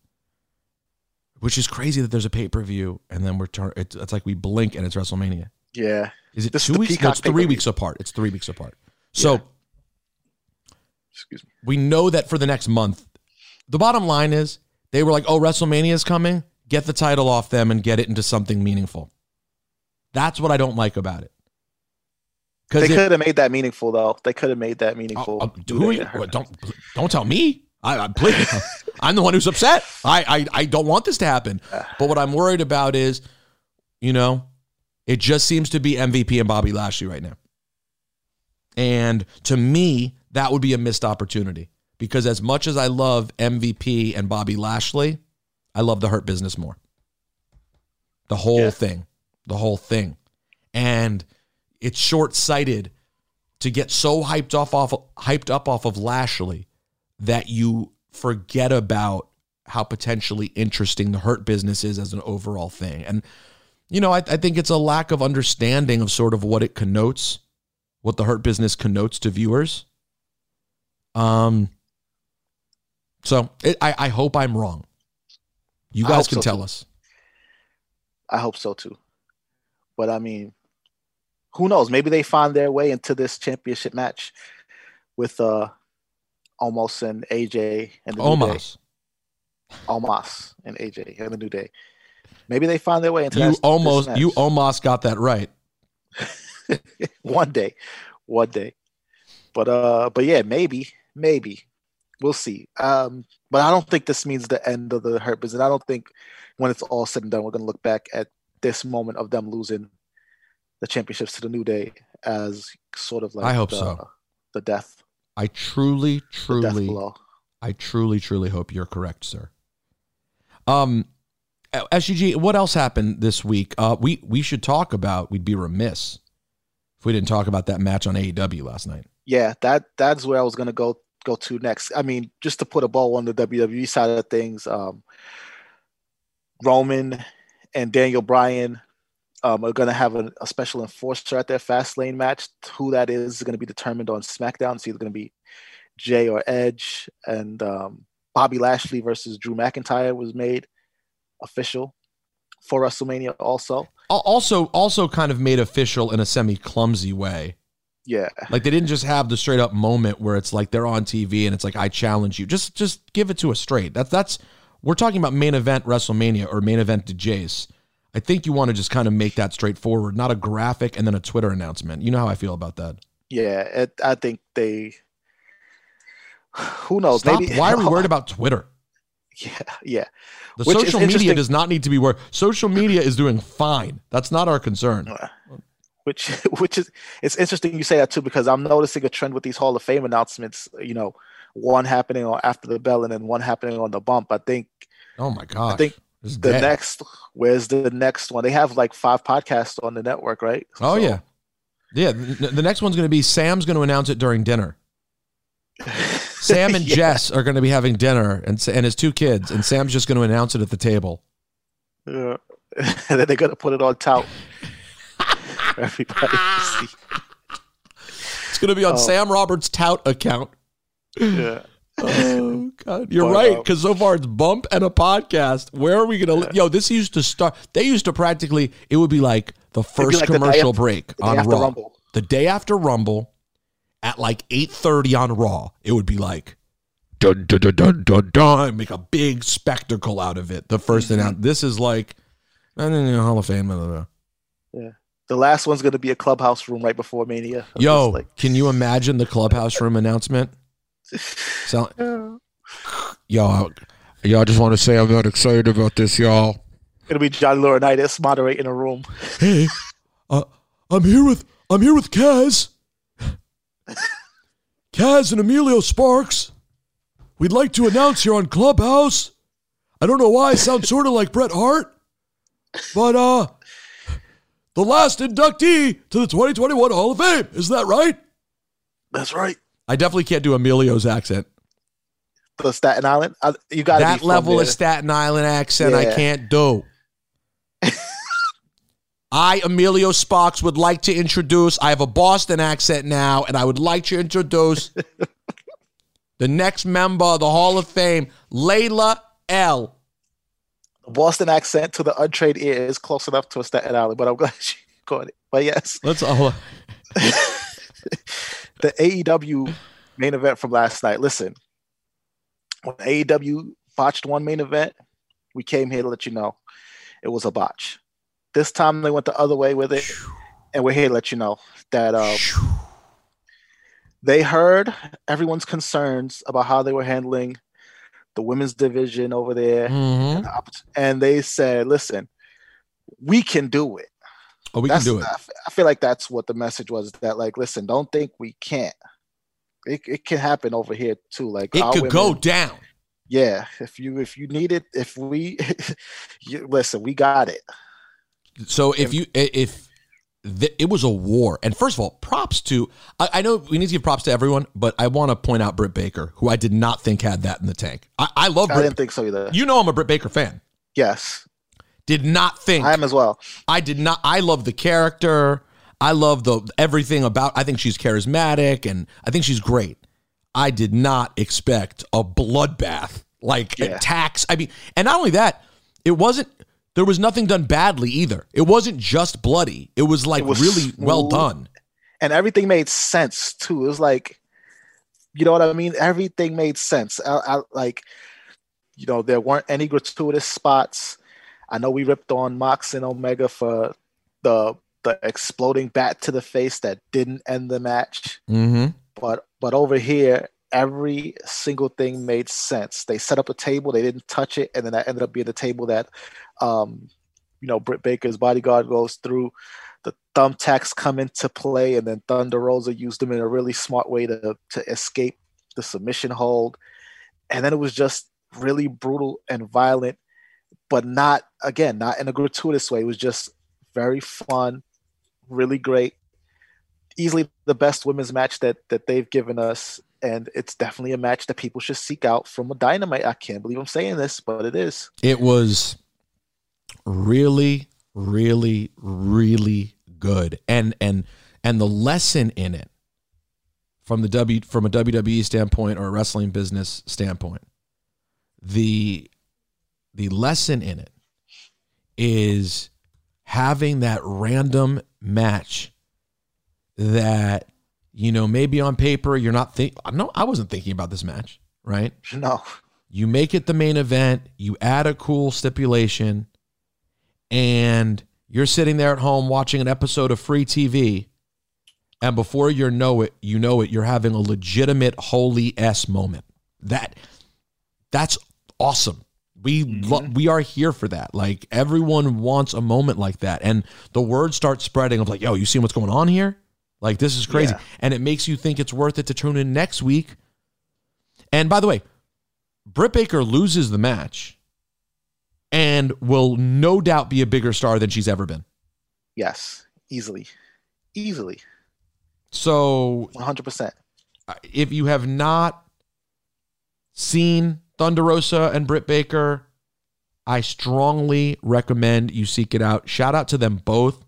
which is crazy that there's a pay per view and then we're turn. It's, it's like we blink and it's WrestleMania. Yeah. Is it This two the weeks? No, it's three weeks apart. It's three weeks apart. So Yeah. Excuse me. we know that for the next month. The bottom line is they were like, "Oh, WrestleMania is coming. Get the title off them and get it into something meaningful." That's what I don't like about it. They could have made that meaningful though. They could have made that meaningful. Uh, who are you? Don't don't tell me. I, I please, I'm the one who's upset. I, I I don't want this to happen. But what I'm worried about is, you know, it just seems to be MVP and Bobby Lashley right now. And to me, that would be a missed opportunity because as much as I love MVP and Bobby Lashley, I love the Hurt Business more. The whole Yeah. thing, the whole thing, and it's short sighted to get so hyped off off hyped up off of Lashley that you forget about how potentially interesting the hurt business is as an overall thing. And you know, I, I think it's a lack of understanding of sort of what it connotes, what the hurt business connotes to viewers. Um. So it, I I hope I'm wrong. You guys can so, tell too. us. I hope so too. But I mean, who knows? Maybe they find their way into this championship match with uh almost and AJ and the New Day. Omos, and AJ and the New Day. Maybe they find their way into you that, almost you almost got that right. one day, one day. But uh, but yeah, maybe, maybe we'll see. Um, but I don't think this means the end of the Hurt Business. I don't think when it's all said and done, we're gonna look back at this moment of them losing the championships to the New Day as sort of like I hope the, so. the death, I truly, the death truly. I truly, truly hope you're correct, sir. Um, SUG, what else happened this week? Uh, we we should talk about. We'd be remiss if we didn't talk about that match on AEW last night. Yeah, that that's where I was gonna go go to next. I mean, just to put a bow on the WWE side of things, um, Roman and Daniel Bryan um, are gonna have a, a special enforcer at their fast lane match. Who that is is gonna be determined on SmackDown. It's either gonna be Jey or Edge, and um, Bobby Lashley versus Drew McIntyre was made official for WrestleMania. Also, Also, also kind of made official in a semi clumsy way. Yeah, Like they didn't just have the straight up moment where it's like they're on TV and it's like I challenge you. Just just give it to us straight. That's that's we're talking about main event WrestleMania or main event to Jace. I think you want to just kind of make that straightforward, not a graphic and then a Twitter announcement. You know how I feel about that. yeah. It, I think they. Who knows? Stop. Maybe Why are we worried about Twitter? Yeah, yeah. The Which social media does not need to be worried. Social media is doing fine. That's not our concern. Uh, which which is it's interesting you say that too because I'm noticing a trend with these Hall of Fame announcements. You know, one happening on after the bell and then one happening on the bump. I think Oh my god! I think It's the dead. next where's the next one? They have like five podcasts on the network, right? Oh So- yeah. Yeah, the, the next one's going to be Sam's going to announce it during dinner. Sam and Yeah. Jess are going to be having dinner, and and his two kids, and Sam's just going to announce it at the table. Yeah. and then they're gonna put it on tout. For Everybody to see. It's going to be on Oh. Sam Roberts' tout account. Yeah. Oh God, you're But, right. Because so far it's bump and a podcast. Where are we going to? Yo, this used to start. They used to practically. It would be like the first like commercial after- break the day on Raw. Rumble. The day after Rumble, at like eight thirty on Raw, it would be like. Dun, dun, dun, dun, dun, dun, make a big spectacle out of it. The 1st Mm-hmm. announce. This is like, no, no, no, Hall of Fame. blah, blah, blah. The last one's gonna be a clubhouse room right before Mania. Of Yo, like- can you imagine the clubhouse room announcement? So, yo, I- yo, I just want to say I'm not excited about this, y'all. It'll be John Laurinaitis moderating a room. Hey, uh, I'm here with I'm here with Kaz, Kaz and Emilio Sparks. We'd like to announce here on Clubhouse. I don't know why I sound sort of like Bret Hart, but uh, the last inductee to the 2021 Hall of Fame. Is that right? That's right. I definitely can't do Emilio's accent. The Staten Island. You got that level of Staten Island accent I can't do. I, Emilio Sparks, would like to introduce. I have a Boston accent now, and I would like to introduce the next member of the Hall of Fame, Layla El. Boston accent to the untrained ear is close enough to a Staten Island, but I'm glad you caught it. But yes, Let's all. the AEW main event from last night. Listen, when AEW botched one main event, we came here to let you know it was a botch. This time they went the other way with it. and we're here to let you know that uh, they heard everyone's concerns about how they were handling the women's division over there, Mhm. and, and they said, "Listen, we can do it." Oh, we That's- can do it. I feel like that's what the message was. That like, listen, don't think we can't. It, it can happen over here too. Like It could go down. Yeah, if you if you need it, if we you, listen, we got it. So if you if th- it was a war, and first of all, props to I, I know we need to give props to everyone, but I want to point out Britt Baker, who I did not think had that in the tank. I, I love I Britt. didn't think so either. you know I'm a Britt Baker fan. yes, Did not think I am as well. I did not. I love the character. I love the everything about. I think she's charismatic, and I think she's great. I did not expect a bloodbath like Yeah. attacks. I mean, and not only that, it wasn't. There was nothing done badly either. It wasn't just bloody. It was like It was really well done. and everything made sense too. It was like, you know what I mean? Everything made sense. I, I like, you know, there weren't any gratuitous spots. I know we ripped on Mox and Omega for the the exploding bat to the face that didn't end the match, Mm-hmm. but but over here, every single thing made sense. They set up a table, they didn't touch it, and then that ended up being the table that, um, you know, Britt Baker's bodyguard goes through the thumbtacks come into play, and then Thunder Rosa used them in a really smart way to to escape the submission hold. And then it was just really brutal and violent, but not again, not in a gratuitous way. It was just very fun, really great. Easily the best women's match that that they've given us. And it's definitely a match that people should seek out from a dynamite. I can't believe I'm saying this, but it is. It was really, really, really good, and and and the lesson in it from the W from a WWE standpoint or a wrestling business standpoint, the the lesson in it is having that random match that you know maybe on paper you're not think no I wasn't thinking about this match right No. you make it the main event, you add a cool stipulation, and you're sitting there at home watching an episode of free TV, and before you know it, you know it, you're having a legitimate holy s moment. That that's awesome. We lo- mm-hmm. we are here for that. Like everyone wants a moment like that, and the word starts spreading of like, yo, you see what's going on here? Like this is crazy, Yeah. and it makes you think it's worth it to tune in next week. And by the way, Britt Baker loses the match and will no doubt be a bigger star than she's ever been. Yes. Easily. Easily. So 100%. uh, if you have not seen Thunder Rosa and Britt Baker, I strongly recommend you seek it out. Shout out to them both.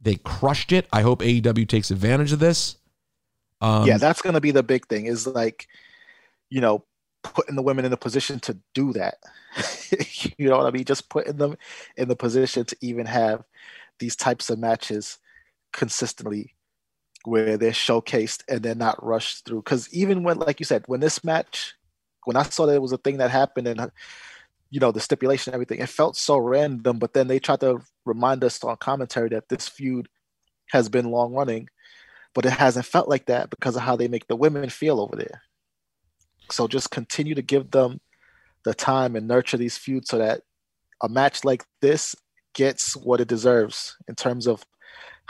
They crushed it. I hope AEW takes advantage of this. Um, yeah, that's going to be the big thing is like, you know, putting the women in a position to do that. you know what I mean? Just putting them in the position to even have these types of matches consistently where they're showcased and they're not rushed through. Because even when, like you said, when this match, when I saw that it was a thing that happened and, you know, the stipulation and everything, it felt so random. But then they tried to remind us on commentary that this feud has been long running but it hasn't felt like that because of how they make the women feel over there. So just continue to give them the time and nurture these feuds so that a match like this gets what it deserves in terms of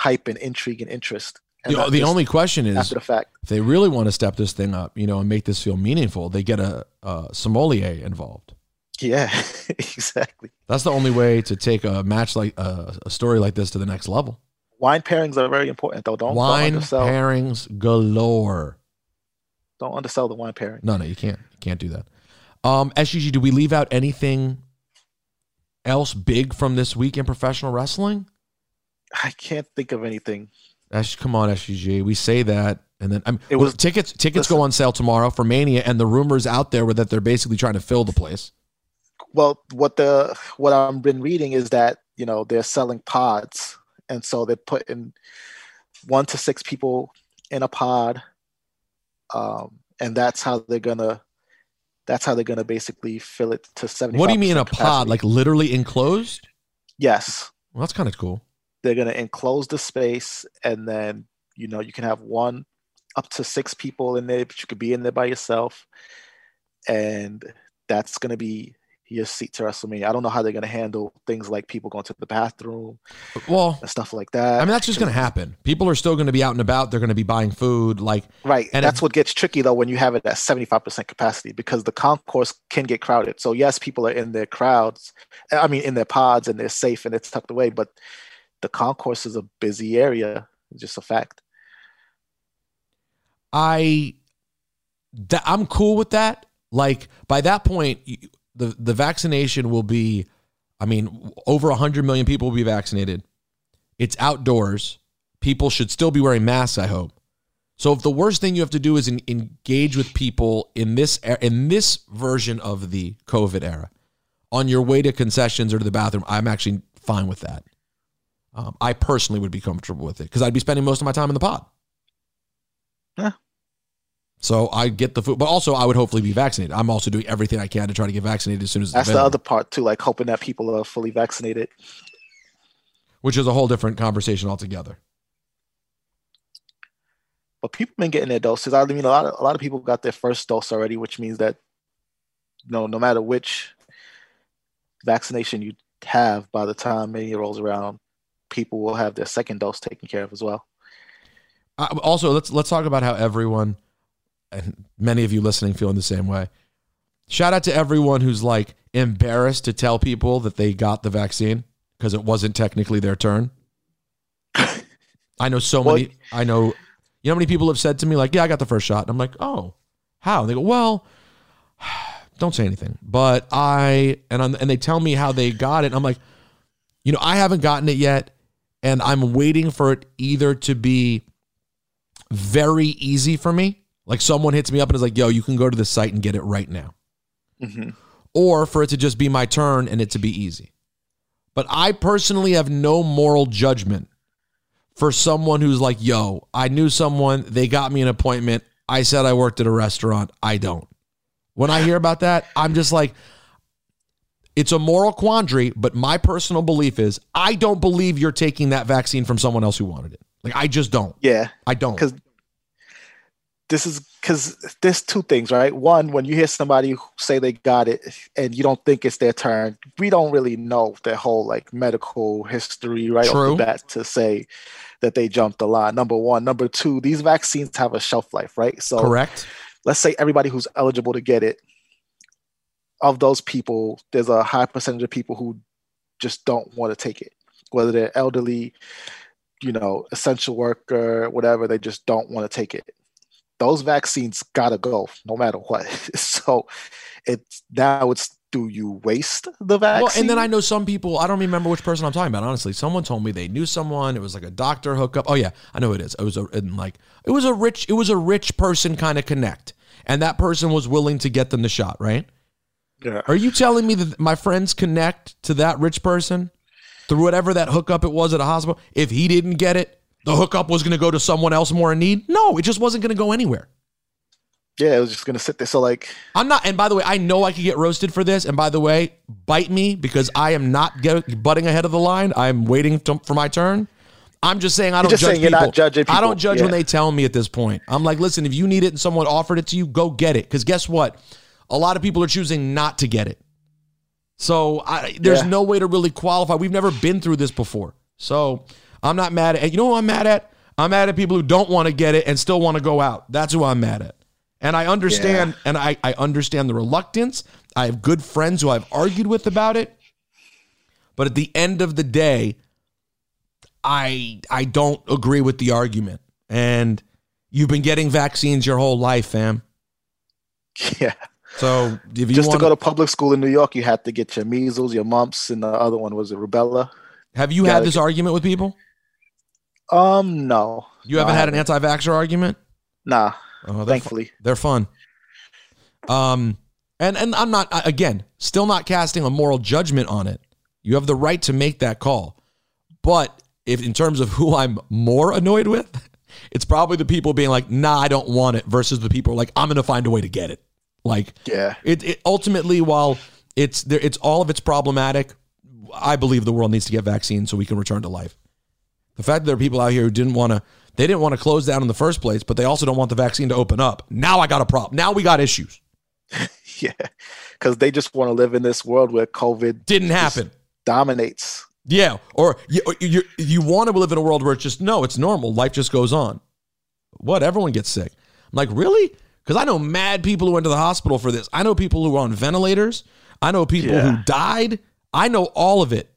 hype and intrigue and interest. The, the only question is after the fact. if they really want to step this thing up, you know, and make this feel meaningful, they get a, a sommelier involved. Yeah, exactly. That's the only way to take a match like uh, a story like this to the next level. Wine pairings are very important though. Don't, don't Wine undersell pairings galore. don't undersell the wine pairing. No, no, you can't. You can't do that. Um, SGG, do we leave out anything else big from this week in professional wrestling? I can't think of anything. Ash, come on, SGG. We say that, and then I'm. It was- tickets. Tickets go on sale tomorrow for Mania, and the rumors out there were that they're basically trying to fill the place. Well what the what i've been reading is that you know they're selling pods and so they're putting one to six people in a pod um, and that's how they're gonna that's how they're gonna basically fill it to 70 What do you mean a pod? Like literally enclosed? yes Well, that's kind of cool. they're going to enclose the space and then you know you can have one up to six people in there but you could be in there by yourself and that's going to be your seat to WrestleMania. I don't know how they're going to handle things like people going to the bathroom Well, and stuff like that. I mean, that's just going to happen. People are still going to be out and about. They're going to be buying food. Like, Right. And that's if- what gets tricky though when you have it at 75% capacity because the concourse can get crowded. So yes, people are in their crowds. I mean in their pods and they're safe and it's tucked away, but the concourse is a busy area. It's just a fact. I, that I'm cool with that. Like by that point, you- the the vaccination will be, I mean, over hundred million people will be vaccinated. It's outdoors. People should still be wearing masks. I hope. So if the worst thing you have to do is en- engage with people in this in this version of the COVID era, on your way to concessions or to the bathroom, I'm actually fine with that. Um, I personally would be comfortable with it because I'd be spending most of my time in the pod. Yeah. So I get the food, but also I would hopefully be vaccinated. I'm also doing everything I can to try to get vaccinated as soon as That's the other part too, like hoping that people are fully vaccinated. which is a whole different conversation altogether. But people have been getting their doses. I mean, a lot of a lot of people got their first dose already, which means that you know, no matter which vaccination you have, by the time May rolls around, people will have their second dose taken care of as well. Uh, also, let's let's talk about how everyone and many of you listening feeling the same way. Shout out to everyone who's like embarrassed to tell people that they got the vaccine because it wasn't technically their turn. I know so Well- many. I know. You know how many people have said to me like, "Yeah, I got the first shot," and I'm like, "Oh, how?" And they go, "Well." Don't say anything, but I and I'm, and they tell me how they got it. I'm like, you know, I haven't gotten it yet, and I'm waiting for it either to be very easy for me. Like someone hits me up and is like, yo, you can go to the site and get it right now. hmm Or for it to just be my turn and it to be easy. But I personally have no moral judgment for someone who's like, yo, I knew someone, they got me an appointment. I said I worked at a restaurant. I don't. When I hear about that, I'm just like, it's a moral quandary, but my personal belief is I don't believe you're taking that vaccine from someone else who wanted it. Like, I just don't. Yeah, I don't. because this is because there's two things, right? One, when you hear somebody say they got it and you don't think it's their turn, we don't really know their whole like medical history right True. off the bat to say that they jumped the line. Number one, number two, these vaccines have a shelf life, right? So Correct. let's say everybody who's eligible to get it, of those people, there's a high percentage of people who just don't want to take it, whether they're elderly, you know, essential worker, whatever, they just don't want to take it. Those vaccines gotta go no matter what. so it's now it's do you waste the vaccine? Well, and then I know some people. I don't remember which person I'm talking about. Honestly, someone told me they knew someone. It was like a doctor hookup. Oh yeah, I know who it is. It was a and like it was a rich. It was a rich person kind of connect, and that person was willing to get them the shot. Right? Yeah. Are you telling me that my friends connect to that rich person through whatever that hookup it was at a hospital? If he didn't get it, the hookup was going to go to someone else more in need. No, it just wasn't going to go anywhere. yeah, it was just gonna sit there. So like I'm not, and by the way, I know I could get roasted for this. And by the way, bite me because I am not get, butting ahead of the line. I'm waiting to, for my turn. I'm just saying I don't just judge saying you're not judging I don't people. judge when they tell me at this point. I'm like, listen, if you need it and someone offered it to you, go get it. Because guess what? A lot of people are choosing not to get it. So I, there's Yeah. no way to really qualify. We've never been through this before. So I'm not mad at. You know who I'm mad at? I'm mad at people who don't want to get it and still want to go out. That's who I'm mad at. And I understand, and I, I understand the reluctance. I have good friends who I've argued with about it. But at the end of the day, I I don't agree with the argument. And you've been getting vaccines your whole life, fam. yeah. So if you Just to go to public school in New York, you had to get your measles, your mumps, and the other one was it rubella. have you gotta had this get- argument with people? Um, no. You No, haven't had an anti-vaxxer argument? Nah, Oh, they're fu- thankfully. they're fun. Um, and and I'm not again still not casting a moral judgment on it. You have the right to make that call, but if in terms of who I'm more annoyed with, it's probably the people being like, "Nah, I don't want it," versus the people like, "I'm going to find a way to get it." Like, Yeah. it, it ultimately, while it's there, it's all of it's problematic. I believe the world needs to get vaccines so we can return to life. The fact that there are people out here who didn't want to, they didn't want to close down in the first place, but they also don't want the vaccine to open up. Now I got a problem. Now we got issues. Yeah, because they just want to live in this world where COVID Didn't happen. dominates. Yeah, or you you, you want to live in a world where it's just no, it's normal. Life just goes on. What? Everyone gets sick. I'm like, really? Because I know mad people who went to the hospital for this. I know people who were on ventilators. I know people Yeah. who died. I know all of it,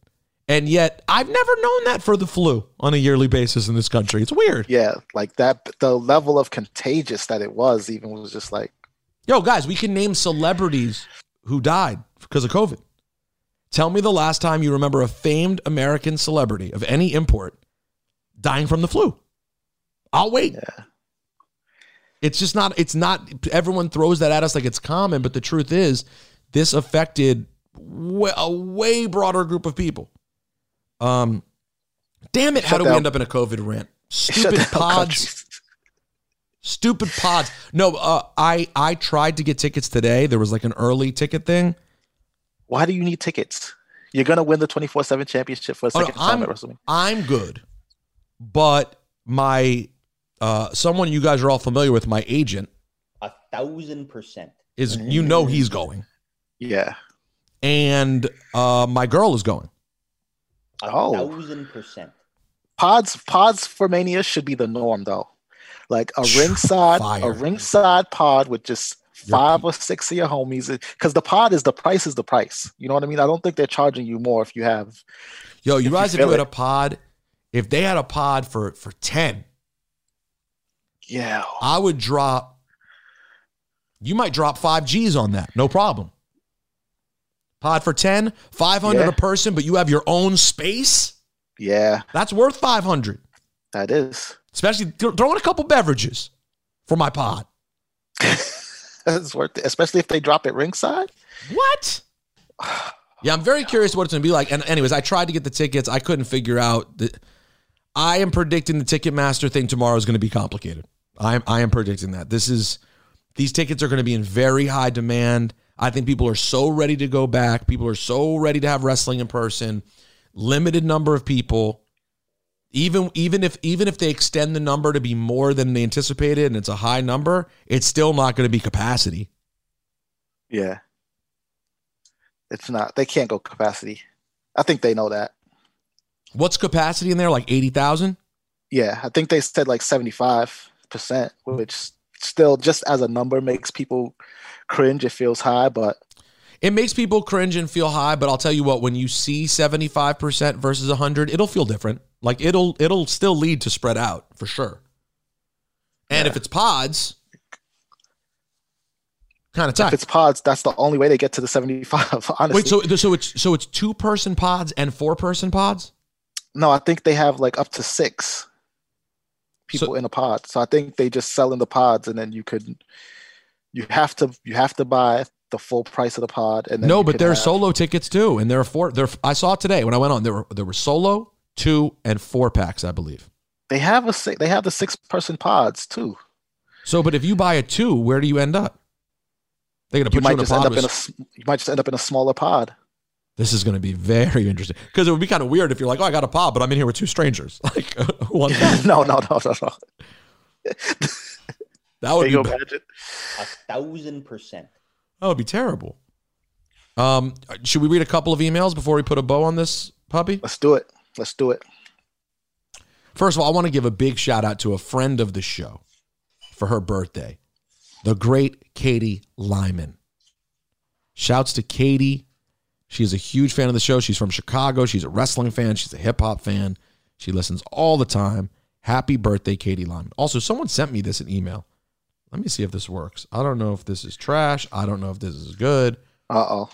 and yet I've never known that for the flu on a yearly basis in this country. It's weird. Yeah, like that. The level of contagious that it was even was just like, Yo, guys, we can name celebrities who died because of COVID. Tell me the last time you remember a famed American celebrity of any import dying from the flu. I'll wait. yeah, It's just not, it's not, everyone throws that at us like it's common, but the truth is, this affected a way broader group of people. Um, damn it, how Shut do we end up in a COVID rant? Stupid pods. Stupid pods. No, uh, I I tried to get tickets today. There was like an early ticket thing. Why do you need tickets? You're gonna win the 24/7 championship for a Oh, no, second time I'm, at WrestleMania. I'm good, but my uh, someone you guys are all familiar with, my agent A thousand percent. is you know he's going, Yeah. and uh, my girl is going. A Oh. thousand percent. Pods pods for Mania should be the norm though. Like a ringside Fire. a ringside pod with just five or six of your homies. Because the pod is the price is the price. You know what I mean? I don't think they're charging you more if you have Yo, you If you guys, if you had it. a pod, if they had a pod for for ten, yeah. I would drop. You might drop five G's on that, no problem. Pod for 10, 500 Yeah. a person, but you have your own space. Yeah, That's worth 500. that is. Especially th- throw in a couple beverages for my pod. That's worth it, especially if they drop it ringside. What? Yeah, I'm very curious what it's going to be like. And anyways, I tried to get the tickets. I couldn't figure out the I am predicting the Ticketmaster thing tomorrow is going to be complicated. I am I am predicting that. This is these tickets are going to be in very high demand. I think people are so ready to go back. People are so ready to have wrestling in person. Limited number of people. Even even if even if they extend the number to be more than they anticipated and it's a high number, it's still not going to be capacity. Yeah. It's not. They can't go capacity. I think they know that. What's capacity in there? Like 80,000? Yeah, I think they said like 75%, which still just as a number makes people cringe. It feels high, but It makes people cringe and feel high, but I'll tell you what, when you see 75% versus 100, it'll feel different. Like it'll it'll still lead to spread out for sure. And if it's pods, kind of tough. if it's pods, that's the only way they get to the 75, honestly. Wait, so so it's so it's two person pods and four person pods? no, I think they have like up to six people So- in a pod. So I think they just sell in the pods and then you could, you have to, you have to buy the full price of the pod. And then No, but there are have- solo tickets too, and there are four. There, I saw it today when I went on. There were there were solo, two, and four packs, I believe. They have a they have the six person pods too. So, but if you buy a two, where do you end up? They're gonna You put you, might in a just end pod. up in a, with- you might just end up in a smaller pod. This is going to be very interesting because it would be kind of weird if you're like, oh, I got a pod, but I'm in here with two strangers. Like one, no, no, no, no, no. that would Can be you ba- imagine? A thousand percent. that would be terrible. Um, should we read a couple of emails before we put a bow on this puppy? Let's do it. Let's do it. First of all, I want to give a big shout out to a friend of the show for her birthday, the great Katie Lyman. Shouts to Katie. She's a huge fan of the show. She's from Chicago. She's a wrestling fan. She's a hip hop fan. She listens all the time. Happy birthday, Katie Lyman. Also, someone sent me this in email. Let me see if this works. I don't know if this is trash. I don't know if this is good. Uh oh.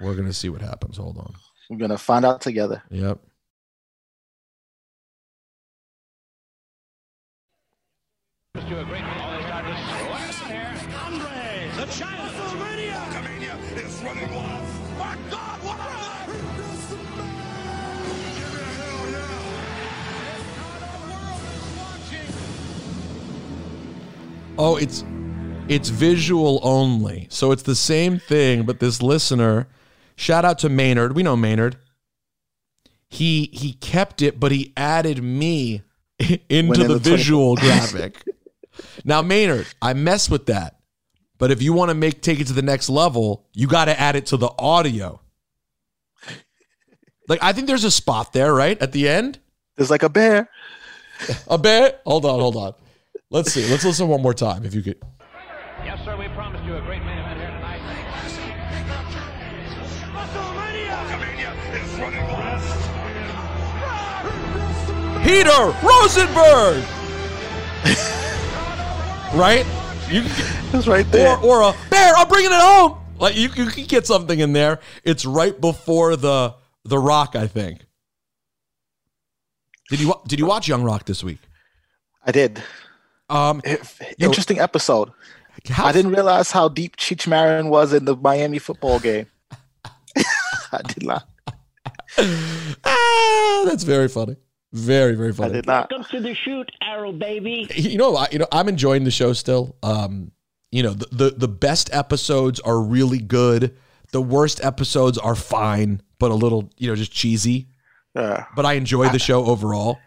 We're going to see what happens. Hold on. We're gonna find out together. Yep. To a great Oh, it's it's visual only. So it's the same thing, but this listener, shout out to Maynard. We know Maynard. he he kept it, but he added me into in the, the visual graphic. now, Maynard, I mess with that. But if you want to make take it to the next level, you got to add it to the audio. Like I think there's a spot there, right? At the end. There's like a bear. A bear? Hold on, hold on. Let's see. Let's listen one more time if you could. Yes, sir, we promised you a great main event here tonight. Hulkamania is running wild. Peter Rosenberg. right? You can get, It's right there. or or a bear. I'm bringing it home. Like you, you can get something in there. It's right before the the Rock, I think. Did you did you watch Young Rock this week? I did. Um, Interesting episode. how, I didn't realize how deep Cheech Marin was in the Miami football game. I did not. Ah, that's very funny. Very very funny. I funny. did not. Welcome to the shoot, Arrow baby. you know, I, you know, I'm enjoying the show still. Um, you know, the, the the best episodes are really good. The worst episodes are fine, but a little, you know, just cheesy. Yeah. But I enjoy the show overall.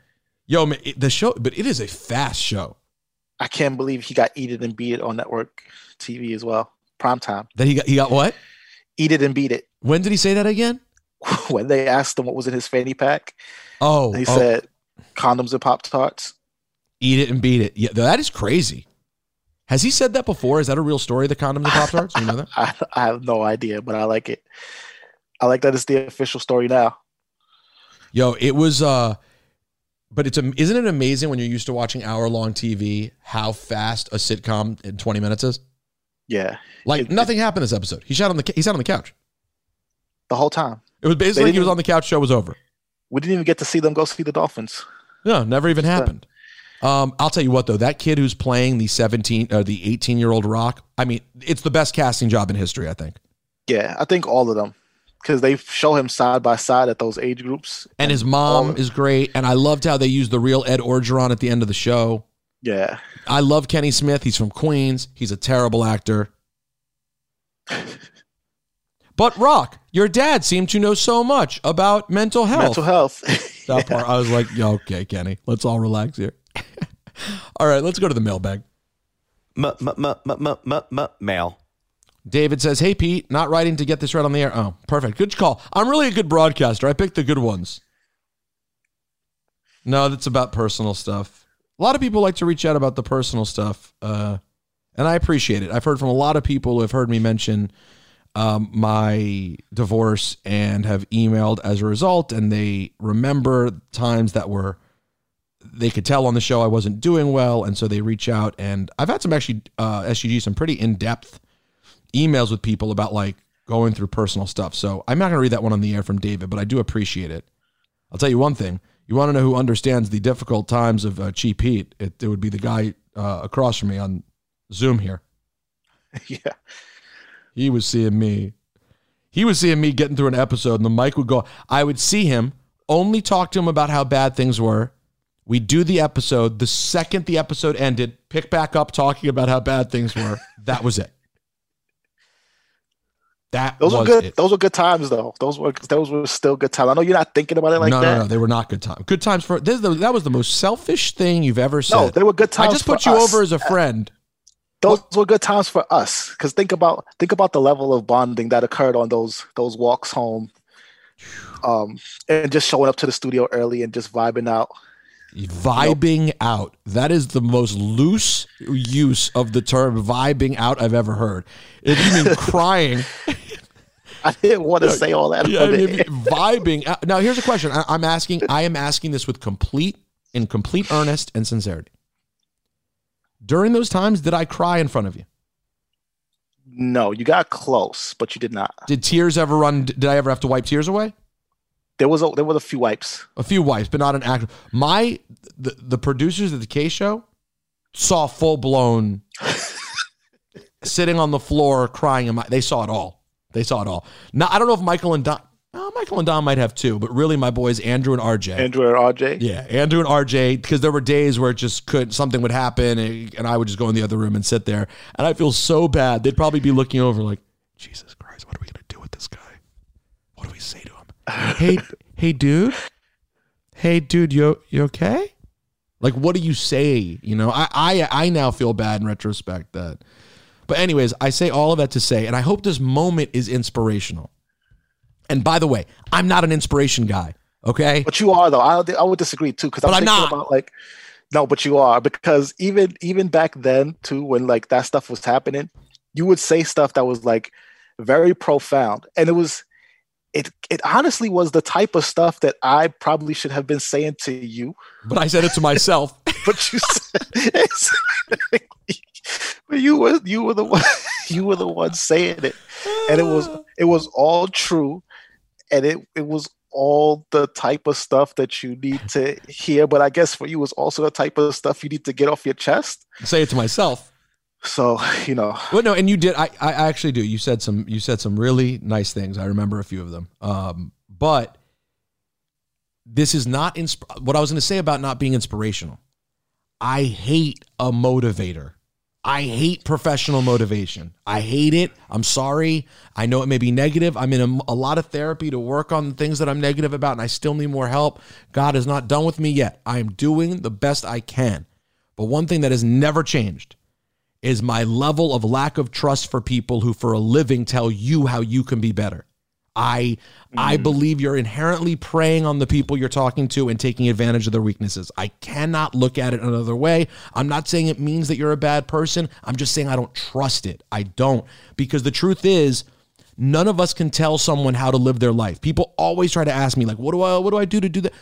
Yo, man, it- the show, but it is a fast show. I can't believe he got Eat It and Beat It on network TV as well. Prime time. That he got, he got what? Eat It and Beat It. When did he say that again? when they asked him what was in his fanny pack, Oh, he oh, said condoms and Pop Tarts. eat it and beat it. Yeah, that is crazy. Has he said that before? Is that a real story? The condoms and pop tarts? You know that? I, I have no idea, but I like it. I like that it's the official story now. Yo, it was uh but it's isn't it amazing when you're used to watching hour long TV how fast a sitcom in 20 minutes is? Yeah, Like It- nothing happened this episode. He sat on the he sat on the couch. the whole time. It was basically like he was on the couch. Show was over. We didn't even get to see them go see the Dolphins. No, never even happened. Um, I'll tell you what though, that kid who's playing the 17 or the 18 year old Rock. I mean, it's the best casting job in history. I think. Yeah, I think all of them because they show him side by side at those age groups. And his mom of- is great, and I loved how they used the real Ed Orgeron at the end of the show. Yeah, I love Kenny Smith. He's from Queens. He's a terrible actor. But Rock, your dad seemed to know so much about mental health. mental health. That part, I was like, yeah, okay, Kenny, let's all relax here. all right, let's go to the mailbag. M- m- m- m- m- m- m- mail. David says, "Hey Pete, not writing to get this right on the air. Oh, perfect. Good call. I'm really a good broadcaster. I picked the good ones. No, that's about personal stuff. A lot of people like to reach out about the personal stuff, uh, and I appreciate it. I've heard from a lot of people who have heard me mention um, my divorce and have emailed as a result, and they remember times that were they could tell on the show I wasn't doing well, and so they reach out. And I've had some actually uh, SGG some pretty in depth emails with people about like going through personal stuff. So I'm not going to read that one on the air from David, but I do appreciate it. I'll tell you one thing. You want to know who understands the difficult times of uh, Cheap Heat? It, it would be the guy uh, across from me on Zoom here. yeah, He was seeing me. He was seeing me getting through an episode, and the mic would go. I would see him, only talk to him about how bad things were. We do the episode. The second the episode ended, pick back up talking about how bad things were. That was it. That those were good. it. Those were good times, though. Those were those were still good times. I know you're not thinking about it like no, that. no, no, they were not good times. Good times for this. the- That was the most selfish thing you've ever said. No, they were good times. I just put you us. over as a friend. Those were good times for us. Because think about think about the level of bonding that occurred on those those walks home, um, and just showing up to the studio early and just vibing out. Vibing out. That is the most loose use of the term vibing out I've ever heard. If you mean crying, I didn't want to say all that. yeah, I mean, it. if you- vibing. Uh, now, here's a question. I, I'm asking. I am asking this with complete, in complete earnest and sincerity. During those times, did I cry in front of you? no, you got close, but you did not. Did tears ever run? Did I ever have to wipe tears away? There was a there was a few wipes. a few wipes, but not an actual. My the, the producers of the K show saw full blown sitting on the floor crying. In my, they saw it all. They saw it all. Now I don't know if Michael and Don. Oh, Michael and Don might have two, but really my boys Andrew and RJ. Andrew and RJ. yeah, Andrew and RJ, because there were days where it just could something would happen, and, and I would just go in the other room and sit there, and I feel so bad. They'd probably be looking over like, Jesus Christ, what are we gonna do with this guy? What do we say to him? hey, hey, dude, "Hey, dude, you you okay?" Like, what do you say? You know, I I I now feel bad in retrospect that. But anyways, I say all of that to say, and I hope this moment is inspirational. And by the way, I'm not an inspiration guy. Okay, But you are though. I I would disagree too because I'm I'm thinking not. about like no, but you are because even even back then too when like that stuff was happening, you would say stuff that was like very profound, and it was it it honestly was the type of stuff that I probably should have been saying to you, but I said it to myself. but you said but you were you were the one you were the one saying it, and it was it was all true, and it it was all the type of stuff that you need to hear. But I guess for you, it's also the type of stuff you need to get off your chest. say it to myself. So you know, Well, no, and you did. I, I actually do. You said some. You said some really nice things. I remember a few of them. Um, but this is not insp- what I was going to say about not being inspirational. I hate a motivator. I hate professional motivation. I hate it. I'm sorry. I know it may be negative. I'm in a, a lot of therapy to work on the things that I'm negative about, and I still need more help. God is not done with me yet. I am doing the best I can. But one thing that has never changed is my level of lack of trust for people who for a living tell you how you can be better. I I believe you're inherently preying on the people you're talking to and taking advantage of their weaknesses. I cannot look at it another way. I'm not saying it means that you're a bad person. I'm just saying I don't trust it. I don't because the truth is none of us can tell someone how to live their life. People always try to ask me like what do I what do I do to do that?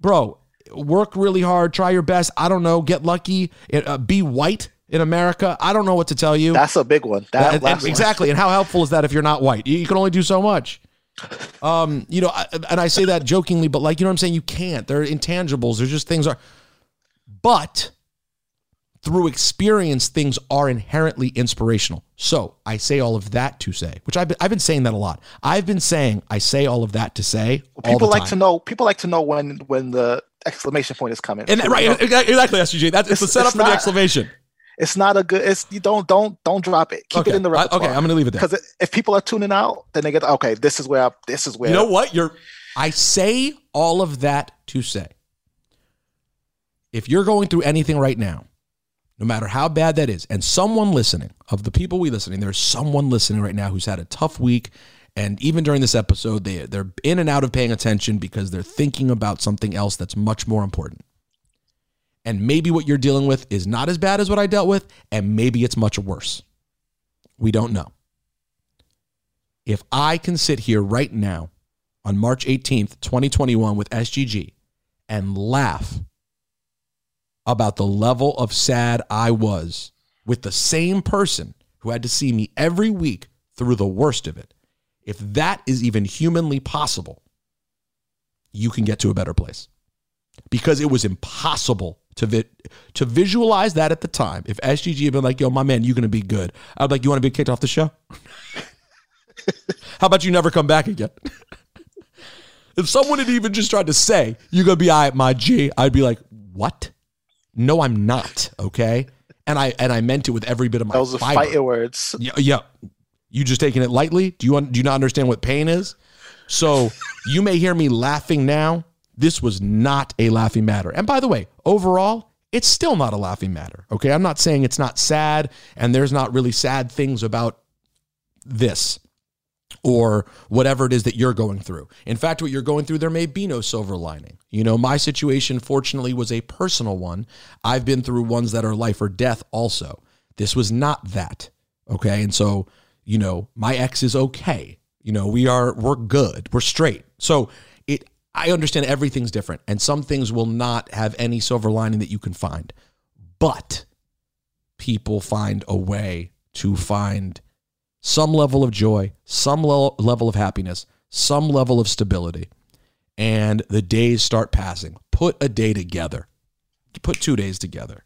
Bro, work really hard, try your best. I don't know, get lucky, uh, be white in America. I don't know what to tell you. that's a big one. That And- and- one. exactly. And how helpful is that if you're not white? You, you can only do so much. Um, you know, I, and I say that jokingly, but like you know what I'm saying. You can't. They're intangibles. They're just things are. But through experience, things are inherently inspirational. So I say all of that to say, which I've been, I've been saying that a lot. I've been saying I say all of that to say. all People like to know. People like to know when when the exclamation point is coming. And right, exactly, SGG. That's it's the setup for the exclamation. It's not a good. It's you don't don't don't drop it. Keep Okay, it in the repertoire. okay, I'm gonna leave it there. because if people are tuning out, then they get okay. This is where I, this is where You know what? You're I say all of that to say if you're going through anything right now, no matter how bad that is, and someone listening, of the people we listening, there's someone listening right now who's had a tough week. And even during this episode, they, they're in and out of paying attention because they're thinking about something else that's much more important. And maybe what you're dealing with is not as bad as what I dealt with, and maybe it's much worse. We don't know. If I can sit here right now on March 18th, 2021 with SGG and laugh about the level of sad I was with the same person who had to see me every week through the worst of it. If that is even humanly possible, you can get to a better place. Because it was impossible to vi- to visualize that at the time. If SGG had been like, "Yo, my man, you're gonna be good," I'd be like, "You want to be kicked off the show? How about you never come back again?" if someone had even just tried to say, "You're gonna be right, my G," I'd be like, "What? No, I'm not." Okay, and I and I meant it with every bit of my those are fiber. fighting words. Yeah, yeah. You just taking it lightly? Do you un- do you not understand what pain is? So you may hear me laughing now. This was not a laughing matter. And by the way, overall, it's still not a laughing matter. Okay, I'm not saying it's not sad, and there's not really sad things about this or whatever it is that you're going through. In fact, what you're going through, there may be no silver lining. You know, my situation, fortunately, was a personal one. I've been through ones that are life or death also. This was not that. Okay. And so, you know, my ex is okay. You know, we are, we're good. We're straight. So I understand everything's different and some things will not have any silver lining that you can find. But people find a way to find some level of joy, some le- level of happiness, some level of stability, and the days start passing. Put a day together. Put two days together.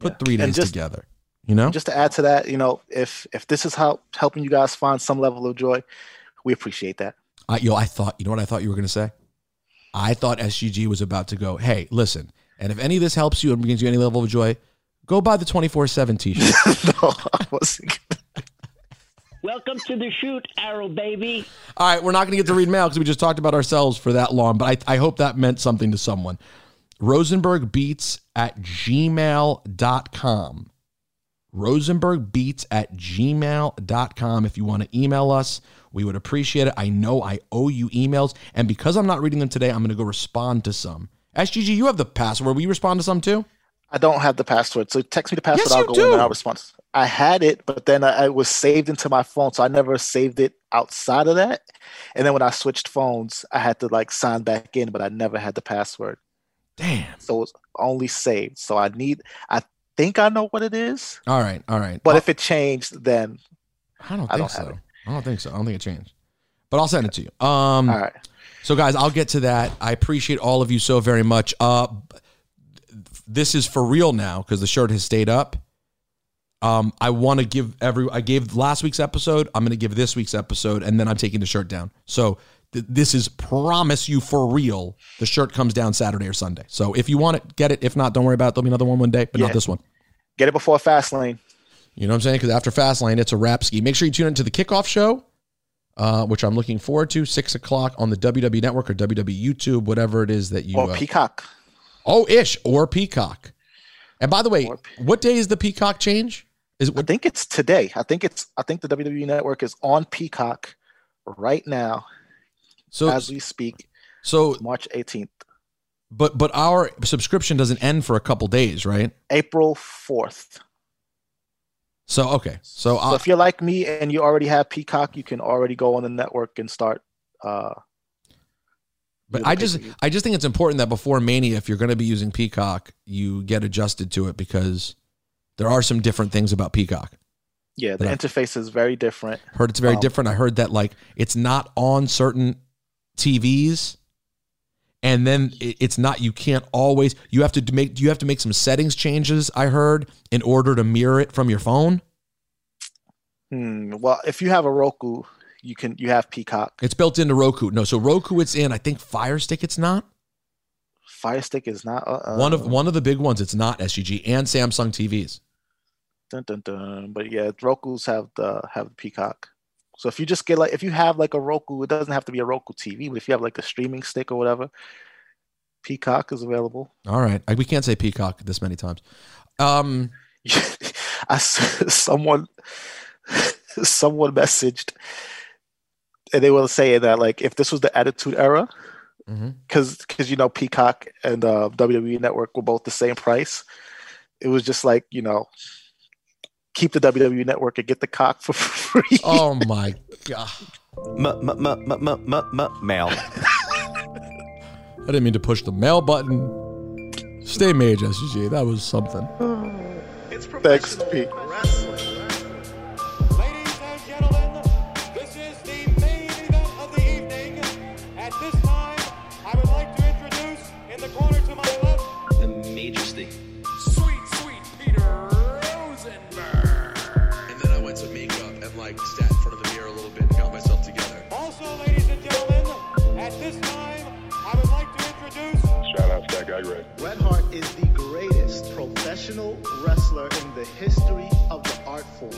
Put three days just- together. You know? Just to add to that, you know, if if this is how helping you guys find some level of joy, we appreciate that. I, yo, I thought, you know what I thought you were going to say? I thought SGG was about to go, hey, listen, and if any of this helps you and brings you any level of joy, go buy the 24 7 t shirt. no, I wasn't. Welcome to the shoot, Arrow baby. All right, we're not going to get to read mail because we just talked about ourselves for that long, but I, I hope that meant something to someone. Rosenbergbeats at gmail.com. Rosenbergbeats at gmail.com. If you want to email us, we would appreciate it. I know I owe you emails, and because I'm not reading them today, I'm going to go respond to some. SGG, you have the password. Will you respond to some too? I don't have the password, so text me the password. Yes, I'll go do. in and I'll respond. I had it, but then I, it was saved into my phone, so I never saved it outside of that. And then when I switched phones, I had to like sign back in, but I never had the password. Damn. So it's only saved. So I need. I think I know what it is, All right, all right. but if it changed, then I don't think I don't so. I don't think so. I don't think it changed. But I'll send it to you. Um, all right. So, guys, I'll get to that. I appreciate all of you so very much. Uh, this is for real now because the shirt has stayed up. Um, I want to give every. I gave last week's episode. I'm going to give this week's episode, and then I'm taking the shirt down. So this is promise you for real. The shirt comes down Saturday or Sunday. So if you want it, get it. If not, don't worry about it. There'll be another one one day, but Yeah. not this one. Get it before Fastlane. You know what I'm saying? Because after Fastlane, it's a rap ski. Make sure you tune into the kickoff show, uh, which I'm looking forward to, six o'clock on the WWE Network or WWE YouTube, whatever it is that you. Or uh, Peacock. oh, ish or Peacock. And by the way, Or what day is the Peacock change? Is it I think it's today. I think it's. I think the WWE Network is on Peacock right now So as we speak. so, March 18th, but but our subscription doesn't end for a couple days, right? April 4th. So okay, so, So if you're like me and you already have Peacock, you can already go on the network and start. Uh, but I just. I just think it's important that before Mania, if you're going to be using Peacock, you get adjusted to it because there are some different things about Peacock. yeah, the interface is very different. Heard it's very Um, different. I heard that like it's not on certain TVs, and then it's not. You can't always. You have to make. You have to make some settings changes. I heard in order to mirror it from your phone. Hmm, well, if you have a Roku, you can. You have Peacock. It's built into Roku. No, so Roku it's in. I think Fire Stick it's not. Fire Stick is not. Uh, one of one of the big ones. It's not SGG and Samsung TVs. Dun, dun, dun. But yeah, Roku's have the have the Peacock. So if you just get like if you have like a Roku, it doesn't have to be a Roku TV, but if you have like a streaming stick or whatever, Peacock is available. All right, I, we can't say Peacock this many times. Um, I someone someone messaged and they were saying that like if this was the Attitude Era, because because you know Peacock and uh, WWE Network were both the same price, it was just like you know keep the WWE Network and get the cock for free. Oh my god! Mail. I didn't mean to push the mail button. Stay mage, SGG. That was something. Thanks, Pete. The history of the art form.